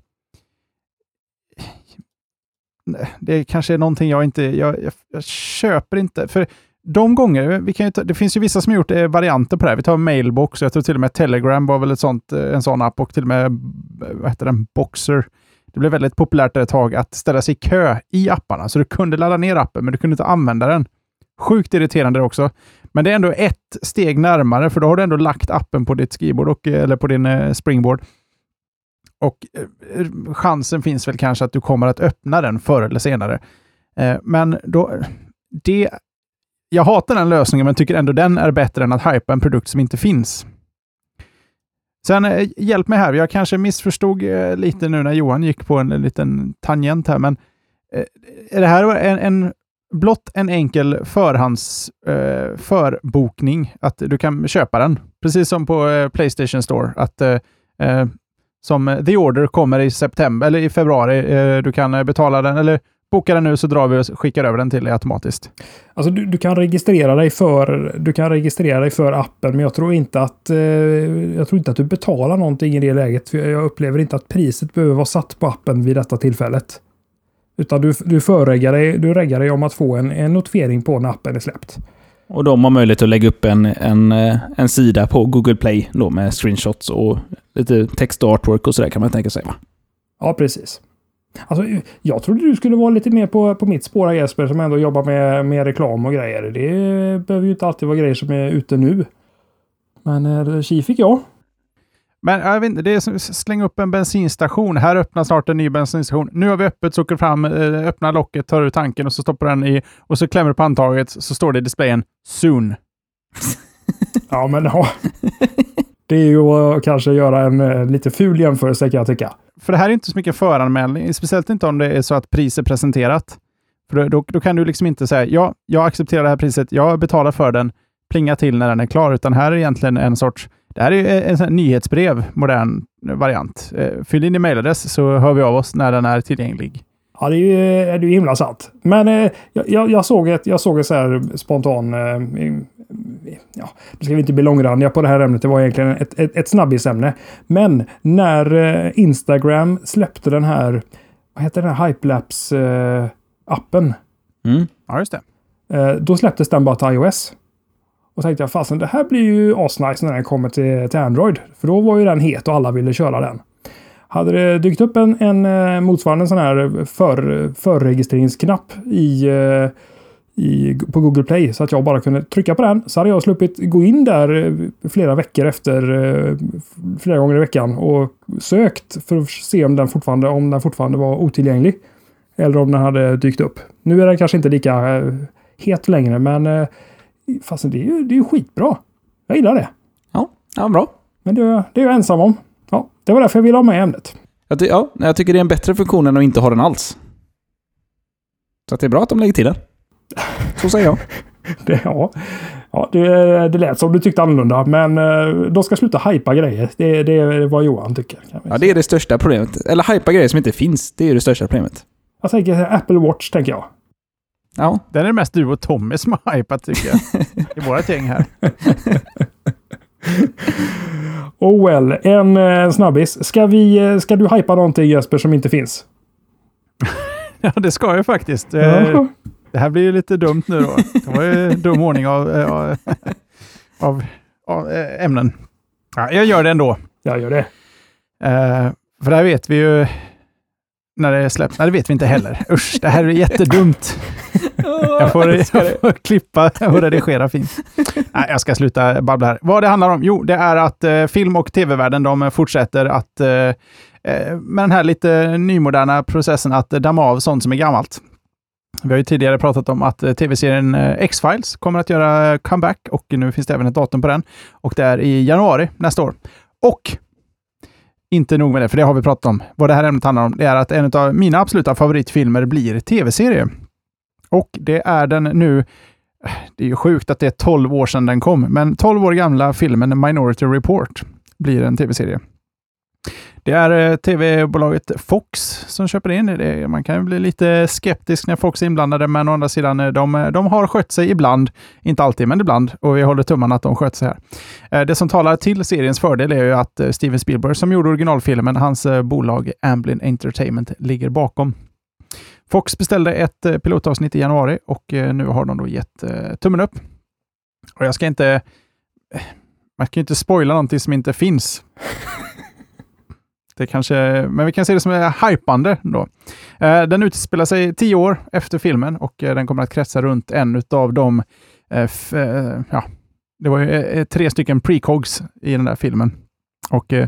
det kanske är någonting jag inte... Jag, jag, jag köper inte. För de gånger, vi kan ju ta, det finns ju vissa som har gjort eh, varianter på det här. Vi tar Mailbox, och jag tror till och med Telegram var väl ett sånt, eh, en sån app och till och med vad heter den, Boxer. Det blev väldigt populärt ett tag att ställa sig i kö i apparna, så du kunde ladda ner appen, men du kunde inte använda den. Sjukt irriterande också. Men det är ändå ett steg närmare, för då har du ändå lagt appen på ditt skrivbord och, eh, eller på din eh, springboard. Och eh, chansen finns väl kanske att du kommer att öppna den förr eller senare. Men då, det, jag hatar den lösningen, men tycker ändå den är bättre än att hypa en produkt som inte finns. Sen, hjälp mig här, jag kanske missförstod lite nu när Johan gick på en, liten tangent här, men är det här en, en blott en enkel förhands eh, förbokning, att du kan köpa den, precis som på eh, Playstation Store, att eh, eh, som The Order kommer i september eller i februari. Eh, du kan eh, betala den eller boka den nu så drar vi och skickar över den till dig automatiskt. Alltså du, du kan registrera dig för du kan registrera dig för appen, men jag tror inte att eh, jag tror inte att du betalar någonting i det läget. För jag upplever inte att priset behöver vara satt på appen vid detta tillfället. Utan du, du förreggar dig, du reggar dig om att få en, en notifiering på när appen är släppt. Och de har möjlighet att lägga upp en, en, eh, en sida på Google Play då med screenshots och lite text och artwork och sådär kan man tänka sig va? Ja, precis. Alltså, jag trodde du skulle vara lite mer på, på mitt spår Jesper, som ändå jobbar med, med reklam och grejer. Det behöver ju inte alltid vara grejer som är ute nu. Men eh, tji fick jag. Men jag vet inte, det är släng upp en bensinstation. Här öppnar snart en ny bensinstation. Nu har vi öppet, så åker du fram, eh, öppnar locket, tar ut tanken och så stoppar den i och så klämmer du på handtaget så står det i displayen Soon. Ja, men ja. Det är ju att kanske göra en eh, lite ful jämförelse kan jag tycka. För det här är inte så mycket föranmälning, speciellt inte om det är så att pris är presenterat. För då, då, då kan du liksom inte säga ja, jag accepterar det här priset, jag betalar för den, plinga till när den är klar, utan här är egentligen en sorts det här är en sån nyhetsbrev, modern variant. Eh, Fyll in din mailadress så hör vi av oss när den är tillgänglig. Ja, det är ju, är det ju himla sant. Men eh, jag, jag såg ett, jag såg ett så här spontan... Eh, ja, nu ska vi inte bli långrandiga på det här ämnet. Det var egentligen ett, ett, ett snabbisämne. Men när eh, Instagram släppte den här, vad heter den här Hypelapse-appen. Mm. Ja, just det. Eh, då släpptes den bara till iOS. Och tänkte jag, fasen det här blir ju asnice när den kommer till, till Android. För då var ju den het och alla ville köra den. Hade det dykt upp en, en eh, motsvarande sån här för, förregistreringsknapp i, eh, i, på Google Play så att jag bara kunde trycka på den så hade jag sluppit gå in där eh, flera veckor efter flera gånger i veckan och sökt för att se om den fortfarande, om den fortfarande var otillgänglig. Eller om den hade dykt upp. Nu är den kanske inte lika het längre men fast det är ju det är ju skitbra. Jag gillar det. Ja, ja, bra. Men det, det är jag ensam om. Ja, det var därför jag ville ha med ämnet. Jag, ja, jag tycker det är en bättre funktion än att inte ha den alls. Så att det är bra att de lägger till den. Så säger jag. Det, ja, ja det, det lät som du tyckte annorlunda, men eh, de ska sluta hypa grejer. Det, det är vad Johan tycker. Ja, det är det största problemet. Eller hypa grejer som inte finns. Det är det största problemet. Jag tänker Apple Watch, tänker jag. Ja, Den är mest du och Tommy som har hypat tycker jag. I vårat gäng här. oh well, en, en snabbis. Ska, vi, ska du hypa någonting Jesper som inte finns? Ja, det ska jag faktiskt. Eh, Ja. Det här blir ju lite dumt nu då. Det var ju dum ordning av, eh, av, av, av eh, ämnen. Ja, jag gör det ändå. Jag gör det. Eh, för det här vet vi ju när det släpps. Nej, det vet vi inte heller. Usch, det här är jättedumt. Jag får, jag får klippa och redigera fint. Nej, jag ska sluta babbla här. Vad det handlar om? Jo, det är att eh, film och tv-världen de fortsätter att eh, eh, med den här lite nymoderna processen att damma av sånt som är gammalt. Vi har ju tidigare pratat om att eh, tv-serien eh, X-Files kommer att göra comeback och nu finns det även ett datum på den. Och det är i januari nästa år. Och inte nog med det, för det har vi pratat om. Vad det här ämnet handlar om, det är att en av mina absoluta favoritfilmer blir tv-serie. Och det är den nu, det är ju sjukt att det är 12 år sedan den kom, men 12 år gamla filmen Minority Report blir en tv-serie. Det är eh, tv-bolaget Fox som köper in. Det, man kan ju bli lite skeptisk när Fox är inblandade, men å andra sidan, eh, de, eh, de har skött sig ibland. Inte alltid, men ibland. Och vi håller tummarna att de sköter sig här. Det som talar till seriens fördel är ju att Steven Spielberg, som gjorde originalfilmen, hans bolag Amblin Entertainment ligger bakom. Fox beställde ett pilotavsnitt i januari och nu har de då gett tummen upp. Och jag ska inte... Man kan ju inte spoila någonting som inte finns. Det kanske, men vi kan se det som är hypande då. Eh, Den utspelar sig tio år efter filmen och eh, den kommer att kretsa runt en av de, eh, eh, ja, det var ju eh, tre stycken precogs i den där filmen. Och eh,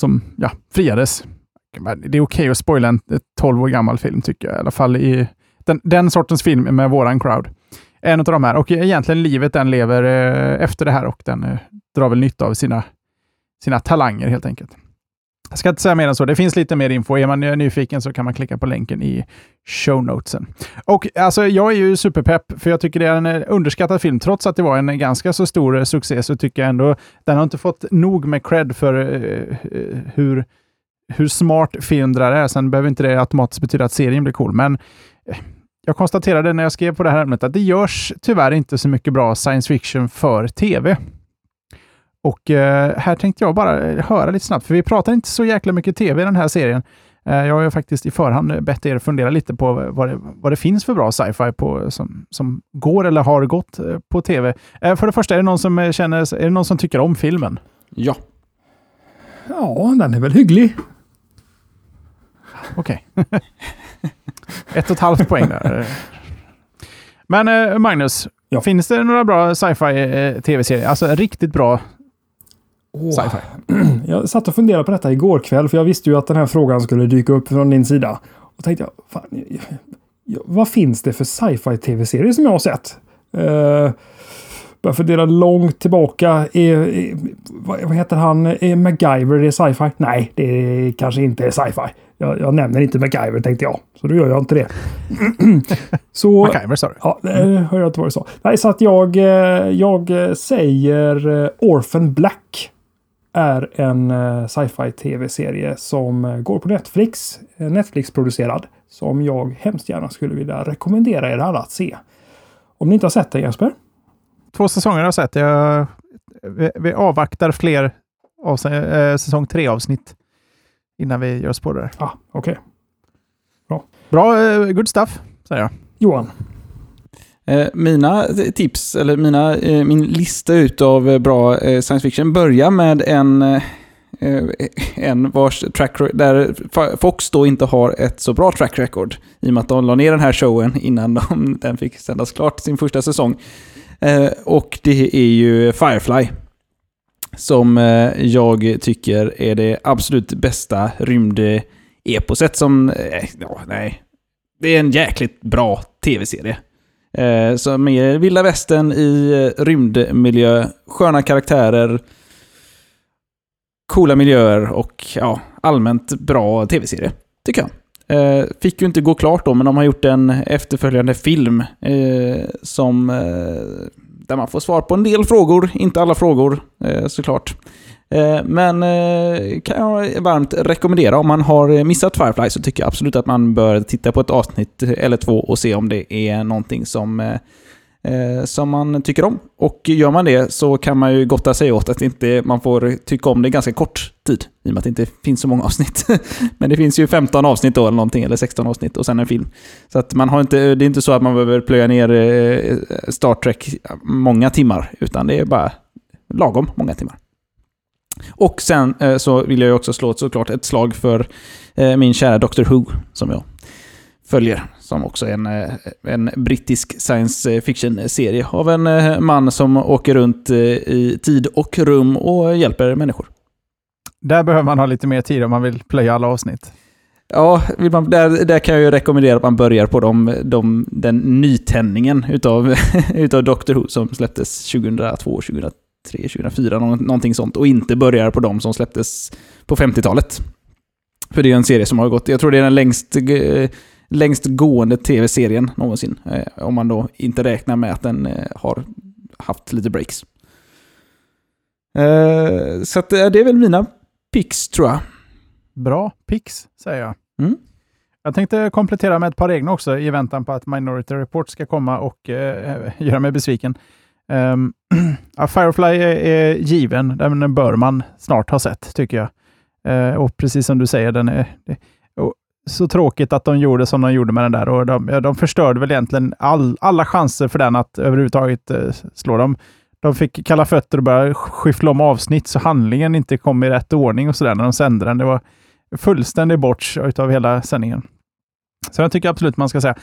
som, ja, friades. Det är okej att spoila en eh, 12 år gammal film tycker jag, i alla fall i den, den sortens film med våran crowd. En av de här, och egentligen livet den lever eh, efter det här och den eh, drar väl nytta av sina, sina talanger helt enkelt. Jag ska inte säga mer än så. Det finns lite mer info. Är man nyfiken så kan man klicka på länken i show notesen. Och alltså, jag är ju superpepp, för jag tycker det är en eh, underskattad film. Trots att det var en ganska så stor eh, succé så tycker jag ändå den har inte fått nog med cred för uh, hur, hur smart film det där är. Sen behöver inte det automatiskt betyda att serien blir cool, men jag konstaterade när jag skrev på det här ämnet att det görs tyvärr inte så mycket bra science fiction för tv. Och eh, här tänkte jag bara eh, höra lite snabbt, för vi pratar inte så jäkla mycket tv i den här serien. Eh, jag har ju faktiskt i förhand bett er fundera lite på vad det, vad det finns för bra sci-fi på, som, som går eller har gått eh, på tv. Eh, för det första, är det någon som eh, känner, är det någon som tycker om filmen? Ja. Ja, den är väl hygglig. Okej. Ett och ett halvt poäng där. Men eh, Magnus, Ja. finns det några bra sci-fi eh, tv-serier? Alltså riktigt bra Åh, sci-fi. Jag satt och funderade på detta igår kväll, för jag visste ju att den här frågan skulle dyka upp från din sida. Och tänkte jag, fan, vad finns det för sci-fi tv-serier som jag har sett? Uh, börjar fundera långt tillbaka. Är, är, vad, heter han? Är MacGyver det sci-fi? Nej, det är, kanske inte är sci-fi. Jag, jag nämner inte MacGyver tänkte jag, så då gör jag inte det. så, MacGyver sa du? Ja, det hör jag inte vad du sa. Nej, så att jag, eh, jag eh, säger eh, Orphan Black är en eh, sci-fi tv-serie som eh, går på Netflix. eh, Netflix-producerad. Som jag hemskt gärna skulle vilja rekommendera er alla att se. Om ni inte har sett den Jesper? Två säsonger har jag sett. Jag, vi, vi avvaktar fler av, eh, säsong tre-avsnitt innan vi gör oss på det. Ah, okej. Bra, eh, good stuff, säger jag. Johan. Eh, mina tips, eller mina, eh, min lista utav eh, bra science fiction börjar med en, en vars track där Fox då inte har ett så bra track record. I och med att de la ner den här showen innan de, den fick sändas klart sin första säsong. Och det är ju Firefly. Som jag tycker är det absolut bästa rymdeposet som... Ja, nej. Det är en jäkligt bra tv-serie. Eh, som är vilda västern i eh, rymdmiljö, sköna karaktärer, coola miljöer och ja, allmänt bra tv-serie, tycker jag. Eh, fick ju inte gå klart då, men de har gjort en efterföljande film eh, som, eh, där man får svar på en del frågor, inte alla frågor eh, såklart. Eh, men eh, kan jag varmt rekommendera. Om man har missat Firefly så tycker jag absolut att man bör titta på ett avsnitt eller två och se om det är någonting som eh, som man tycker om. Och gör man det så kan man ju gotta sig åt att inte, man får tycka om det ganska kort tid. I och med att det inte finns så många avsnitt. Men det finns ju 15 avsnitt då eller någonting, eller 16 avsnitt och sen en film. Så att man har inte, det är inte så att man behöver plöja ner Star Trek många timmar, utan det är bara lagom många timmar. Och sen eh, så vill jag ju också slå ett, såklart ett slag för eh, min kära Doctor Who, som jag följer. Som också är en, eh, en brittisk science fiction-serie av en man som åker runt i tid och rum och hjälper människor. Där behöver man ha lite mer tid om man vill plöja alla avsnitt. Ja, man, där, där kan jag ju rekommendera att man börjar på de, de, den nytändningen utav, utav Doctor Who som släpptes 2002, 2003, 2004, någonting sånt. Och inte börjar på de som släpptes på 50-talet. För det är en serie som har gått, jag tror det är den längst, längst gående tv-serien någonsin. Eh, om man då inte räknar med att den eh, har haft lite breaks. Eh, så att, det är väl mina picks tror jag. Bra picks, säger jag. Mm. Jag tänkte komplettera med ett par egna också i väntan på att Minority Report ska komma och eh, göra mig besviken. Um, Firefly är, är, given, den bör man snart ha sett tycker jag. Uh, och precis som du säger, den är det, så tråkigt att de gjorde som de gjorde med den där. Och de, de förstörde väl egentligen all, alla chanser för den att överhuvudtaget uh, slå dem. De fick kalla fötter och började skyffla om avsnitt så handlingen inte kom i rätt ordning och sådär när de sände den. Det var fullständig bort av hela sändningen. Så jag tycker absolut man ska säga.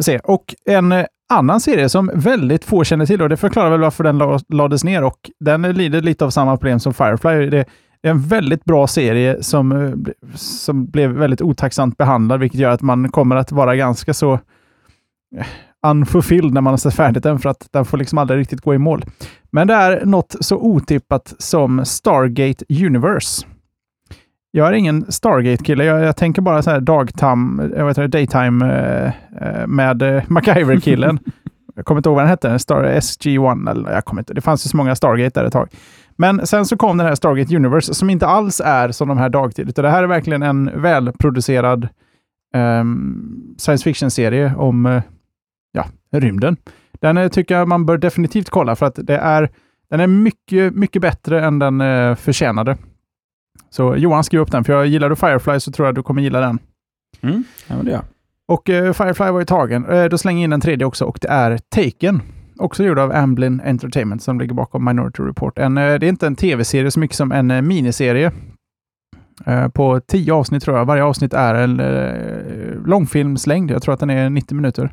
se. Och en eh, annan serie som väldigt få känner till och det förklarar väl varför den lades ner och den lider lite av samma problem som Firefly. Det är en väldigt bra serie som, eh, som blev väldigt otacksamt behandlad, vilket gör att man kommer att vara ganska så eh, unfulfilled när man har sett färdigt den, för att den får liksom aldrig riktigt gå i mål. Men det är något så otippat som Stargate Universe. Jag är ingen Stargate-kille. Jag, jag, tänker bara så här dagtime, jag vet inte, daytime eh, eh med eh, MacGyver-killen. jag kommer inte ihåg vad den hette. Star SG-1 eller jag kommer inte. Det fanns ju så många Stargate där ett tag. Men sen så kom den här Stargate Universe som inte alls är som de här dagtid. Utan det här är verkligen en välproducerad um, science fiction-serie om uh, ja, rymden. Den uh, tycker jag man bör definitivt kolla för att det är, den är mycket, mycket bättre än den uh, förtjänade. Så Johan, skriv upp den, för jag gillar du Firefly så tror jag du kommer gilla den. Mm, ja, men det gör Och uh, Firefly var ju tagen. Uh, då slänger jag in en tredje också och det är Taken. Också gjord av Amblin Entertainment som ligger bakom Minority Report. En, uh, det är inte en tv-serie så mycket som en miniserie. på tio avsnitt tror jag. Varje avsnitt är en långfilmslängd. Jag tror att den är 90 minuter.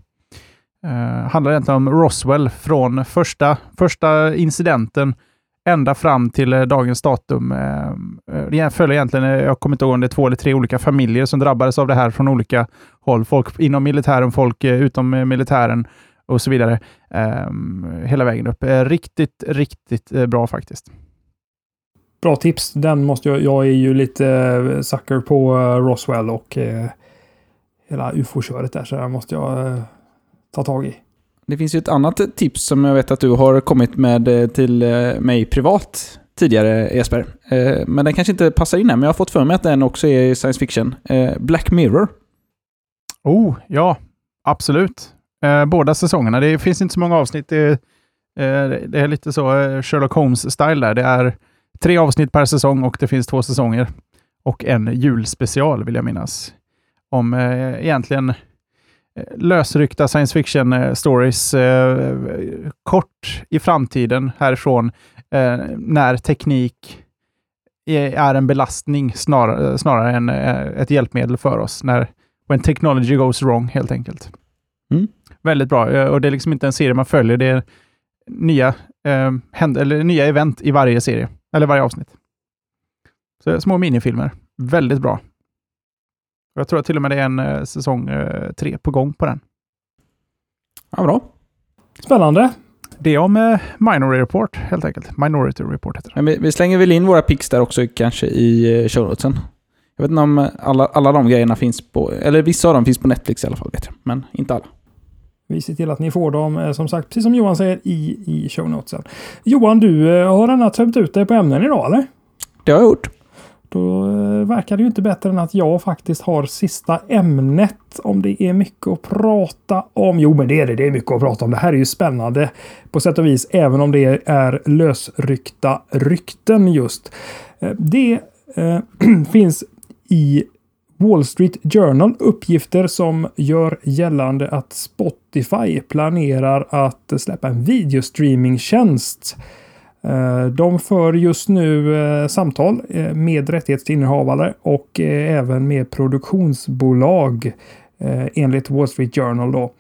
handlar egentligen om Roswell från första, första incidenten ända fram till eh, dagens datum. Eh, eh, jag följer egentligen, jag kommer inte ihåg om det är två eller tre olika familjer som drabbades av det här från olika håll. Folk inom militären, folk utom militären och så vidare. Ehm, hela vägen upp. Riktigt, riktigt bra faktiskt. Bra tips. Den måste jag, jag är ju lite sucker på Roswell och hela ufo-köret där, så den måste jag ta tag i. Det finns ju ett annat tips som jag vet att du har kommit med eh, till eh, mig privat tidigare, Jesper. Eh, men den kanske inte passar in här, men jag har fått för mig att den också är science fiction. Black Mirror. Oh, ja. Absolut. Båda säsongerna. Det finns inte så många avsnitt. Det är, det är lite så Sherlock Holmes-style där. Det är tre avsnitt per säsong och det finns två säsonger. Och en julspecial vill jag minnas. Om egentligen lösryckta science fiction eh, stories eh, kort i framtiden härifrån eh, när teknik är en belastning snarare, snarare än ett hjälpmedel för oss. När when technology goes wrong, helt enkelt. Mm. Väldigt bra. Och det är liksom inte en serie man följer. Det är nya, eh, eller nya event i varje serie, eller varje avsnitt. Så små minifilmer. Väldigt bra. Jag tror att till och med det är en eh, säsong eh, tre på gång på den. Ja, bra. Spännande. Det är om eh, Minority Report, helt enkelt. Minority Report heter det. vi slänger väl in våra pix där också kanske i show notesen. Jag vet inte om alla, alla de grejerna finns på... Eller vissa av dem finns på Netflix i alla fall, vet jag. Men inte alla. Vi ser till att ni får dem, som sagt, precis som Johan säger, i, i show notesen. Johan, du har annat tömt ut dig på ämnen idag, eller? Det har jag gjort då eh, verkar det ju inte bättre än att jag faktiskt har sista ämnet. Om det är mycket att prata om. Jo, men det är det. Det är mycket att prata om. Det här är ju spännande på sätt och vis, även om det är lösryckta rykten just. Eh, det eh, finns i Wall Street Journal uppgifter som gör gällande att Spotify planerar att släppa en videostreamingtjänst. Eh, de för just nu eh, samtal eh, med rättighetsinnehavare och även med produktionsbolag enligt Wall Street Journal. Då.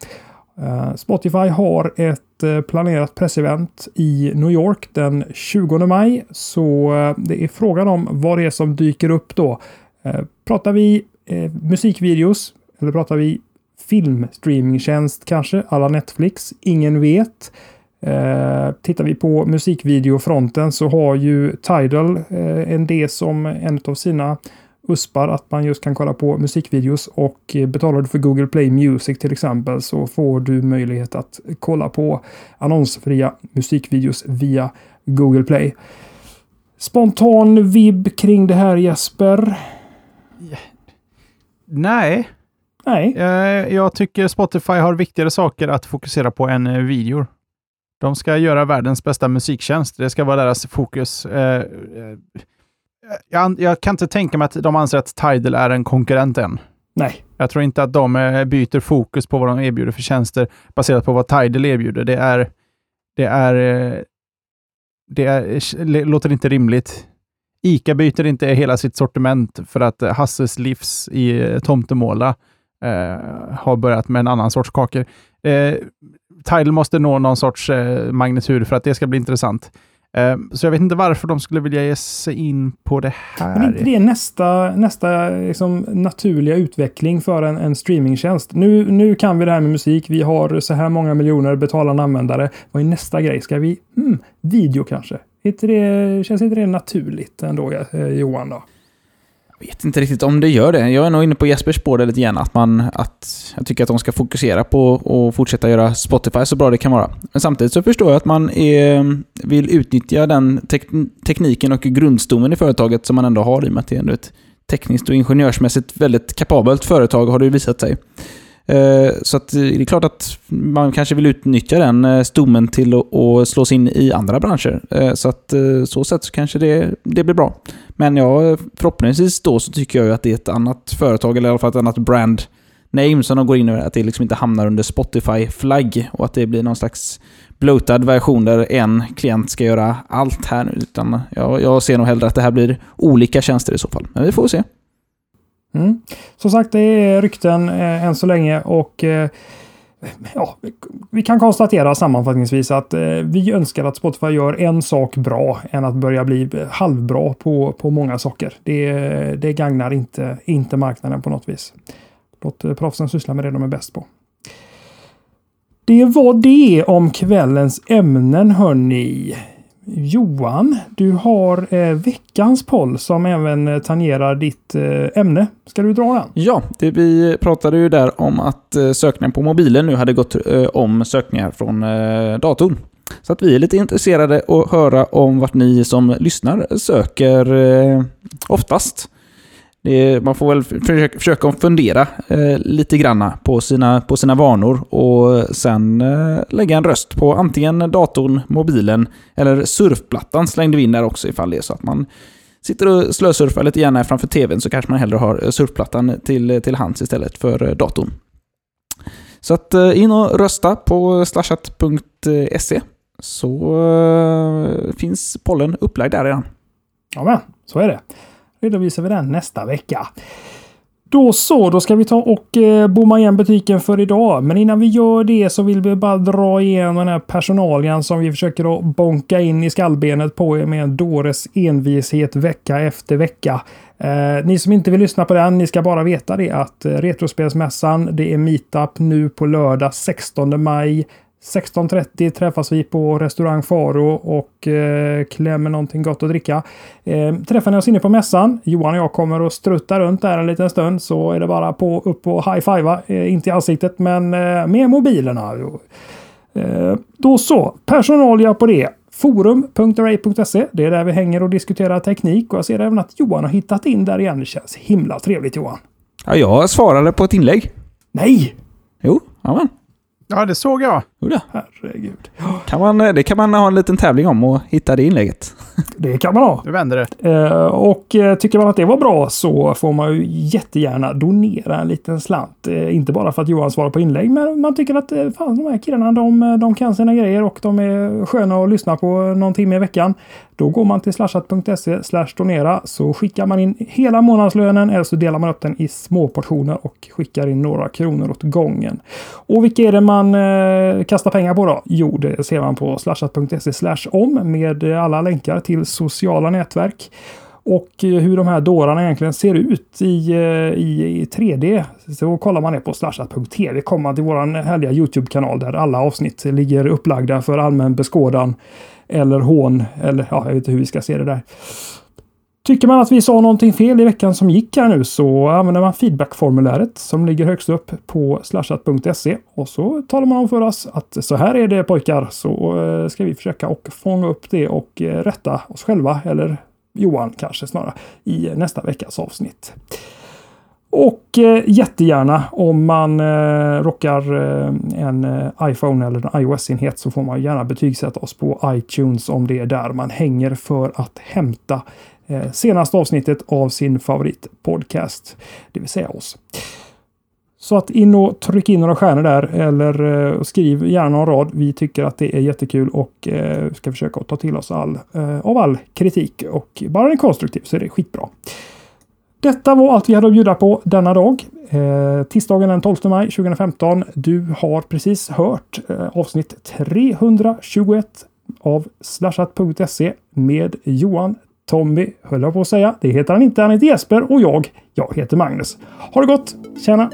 Spotify har ett planerat pressevent i New York den 20 maj. Så det är frågan om vad det är som dyker upp då. Pratar vi musikvideos eller pratar vi filmstreamingtjänst kanske, alla Netflix? Ingen vet. Eh, tittar vi på musikvideofronten så har ju Tidal eh, en det som en av sina uspar att man just kan kolla på musikvideos och eh, betalar du för Google Play Music till exempel så får du möjlighet att kolla på annonsfria musikvideos via Google Play. Spontan vibb kring det här Jesper? Nej. Nej. Jag tycker Spotify har viktigare saker att fokusera på än videor. De ska göra världens bästa musiktjänst. Det ska vara deras fokus. Eh, eh, jag, jag, kan inte tänka mig att de anser att Tidal är en konkurrent än. Nej. Jag tror inte att de eh, byter fokus på vad de erbjuder för tjänster baserat på vad Tidal erbjuder. Det är... Det är... Det är, låter inte rimligt. ICA byter inte hela sitt sortiment för att Hasses livs i Tomtemåla eh, har börjat med en annan sorts kakor. Eh, Tidal måste nå någon sorts eh, magnitud för att det ska bli intressant. Eh, så jag vet inte varför de skulle vilja ge sig in på det här. Men inte det nästa, nästa liksom, naturliga utveckling för en, en streamingtjänst? Nu, nu kan vi det här med musik. Vi har så här många miljoner betalande användare. Vad är nästa grej? Ska vi... Mm, video kanske? Inte det, känns inte det naturligt ändå, eh, Johan? Då? Jag vet inte riktigt om det gör det. Jag är nog inne på Jespers spår där lite grann. Att, man, att jag tycker att de ska fokusera på att fortsätta göra Spotify så bra det kan vara. Men samtidigt så förstår jag att man är, vill utnyttja den tek tekniken och grundstommen i företaget som man ändå har i och med att det är ett tekniskt och ingenjörsmässigt väldigt kapabelt företag har det ju visat sig. Eh, så att eh, det är klart att man kanske vill utnyttja den eh, stommen till att slå sig in i andra branscher. Så att så sätt så kanske det, det blir bra. Men ja, förhoppningsvis då så tycker jag ju att det är ett annat företag, eller i alla fall ett annat brand name som de går in i. Att det liksom inte hamnar under Spotify-flagg och att det blir någon slags bloatad version där en klient ska göra allt här nu. Utan jag, jag ser nog hellre att det här blir olika tjänster i så fall. Men vi får se. Mm. Som sagt, det är rykten eh, än så länge och eh, ja, vi kan konstatera sammanfattningsvis att eh, vi önskar att Spotify gör en sak bra än att börja bli eh, halvbra på, på många saker. Det, det gagnar inte, inte marknaden på något vis. Låt eh, proffsen syssla med det de är bäst på. Det var det om kvällens ämnen hörni. Johan, du har eh, veckans poll som även eh, tangerar ditt eh, ämne. Ska du dra den? Ja, det, vi pratade ju där om att eh, sökningen på mobilen nu hade gått eh, om sökningar från eh, datorn. Så att vi är lite intresserade att höra om vart ni som lyssnar söker eh, oftast. Det, man får väl försöka, försöka fundera eh, lite granna på sina, på sina vanor och sen eh, lägga en röst på antingen datorn, mobilen eller surfplattan slängde vi in där också ifall det är så att man sitter och slösurfar lite gärna framför tvn så kanske man hellre har eh, surfplattan till, eh, till hands istället för eh, datorn. Så att eh, in och rösta på slashat.se så finns pollen upplagd där redan. Ja, men så är det redovisar vi den nästa vecka. Då så, då ska vi ta och eh, bomma igen butiken för idag. Men innan vi gör det så vill vi bara dra igenom den här personalen som vi försöker att bonka in i skallbenet på er med en dåres envishet vecka efter vecka. Eh, ni som inte vill lyssna på den, ni ska bara veta det att eh, Retrospelsmässan, det är meetup nu på lördag 16 maj 16.30 träffas vi på restaurang Faro och eh, klämmer någonting gott att dricka. Eh, träffar ni oss inne på mässan, Johan och jag kommer att strutta runt där en liten stund så är det bara på upp och high-fivea, eh, inte i ansiktet men eh, med mobilerna. Eh, då så, personalia på det. Forum.array.se. Det är där vi hänger och diskuterar teknik och jag ser även att Johan har hittat in där igen. Det känns himla trevligt Johan. Ja, jag svarade på ett inlägg. Nej! Jo, jajamän. Ja, det såg jag. Jodå. Herregud. Kan man, det kan man ha en liten tävling om och hitta det inlägget. Det kan man ha. Du vänder det. Eh, och eh, tycker man att det var bra så får man ju jättegärna donera en liten slant. Eh, inte bara för att Johan svarar på inlägg, men man tycker att eh, fan, de här killarna de, de kan sina grejer och de är sköna att lyssna på någon timme i veckan. Då går man till slashat.se slash donera så skickar man in hela månadslönen eller så delar man upp den i små portioner och skickar in några kronor åt gången. Och vilka är det man eh, Kasta pengar på då? Jo, det ser man på slashat.se slash om med alla länkar till sociala nätverk. Och eh, hur de här dårarna egentligen ser ut i, eh, i, i 3D. Så kollar man det på slashat.tv kommer man till våran härliga Youtube-kanal där alla avsnitt ligger upplagda för allmän beskådan. Eller hån, eller ja, jag vet inte hur vi ska se det där. Tycker man att vi sa någonting fel i veckan som gick här nu så använder man feedbackformuläret som ligger högst upp på slashat.se och så talar man om för oss att så här är det pojkar så eh, ska vi försöka och fånga upp det och eh, rätta oss själva eller Johan kanske snarare i nästa veckas avsnitt. Och eh, jättegärna om man eh, rockar eh, en eh, iPhone eller en iOS-enhet så får man gärna betygsätta oss på iTunes om det är där man hänger för att hämta Eh, senaste avsnittet av sin favoritpodcast, det vill säga oss. Så att in och tryck in några stjärnor där eller eh, skriv gärna en rad. Vi tycker att det är jättekul och eh, ska försöka ta till oss all, eh, av all kritik och bara den är konstruktiv så är det skitbra. Detta var allt vi hade att bjuda på denna dag. Eh, tisdagen den 12 maj 2015. Du har precis hört eh, avsnitt 321 av slashat.se med Johan Tommy, höll jag på att säga. Det heter han inte. Han heter Jesper och jag, jag heter Magnus. Ha det gott! Tjena!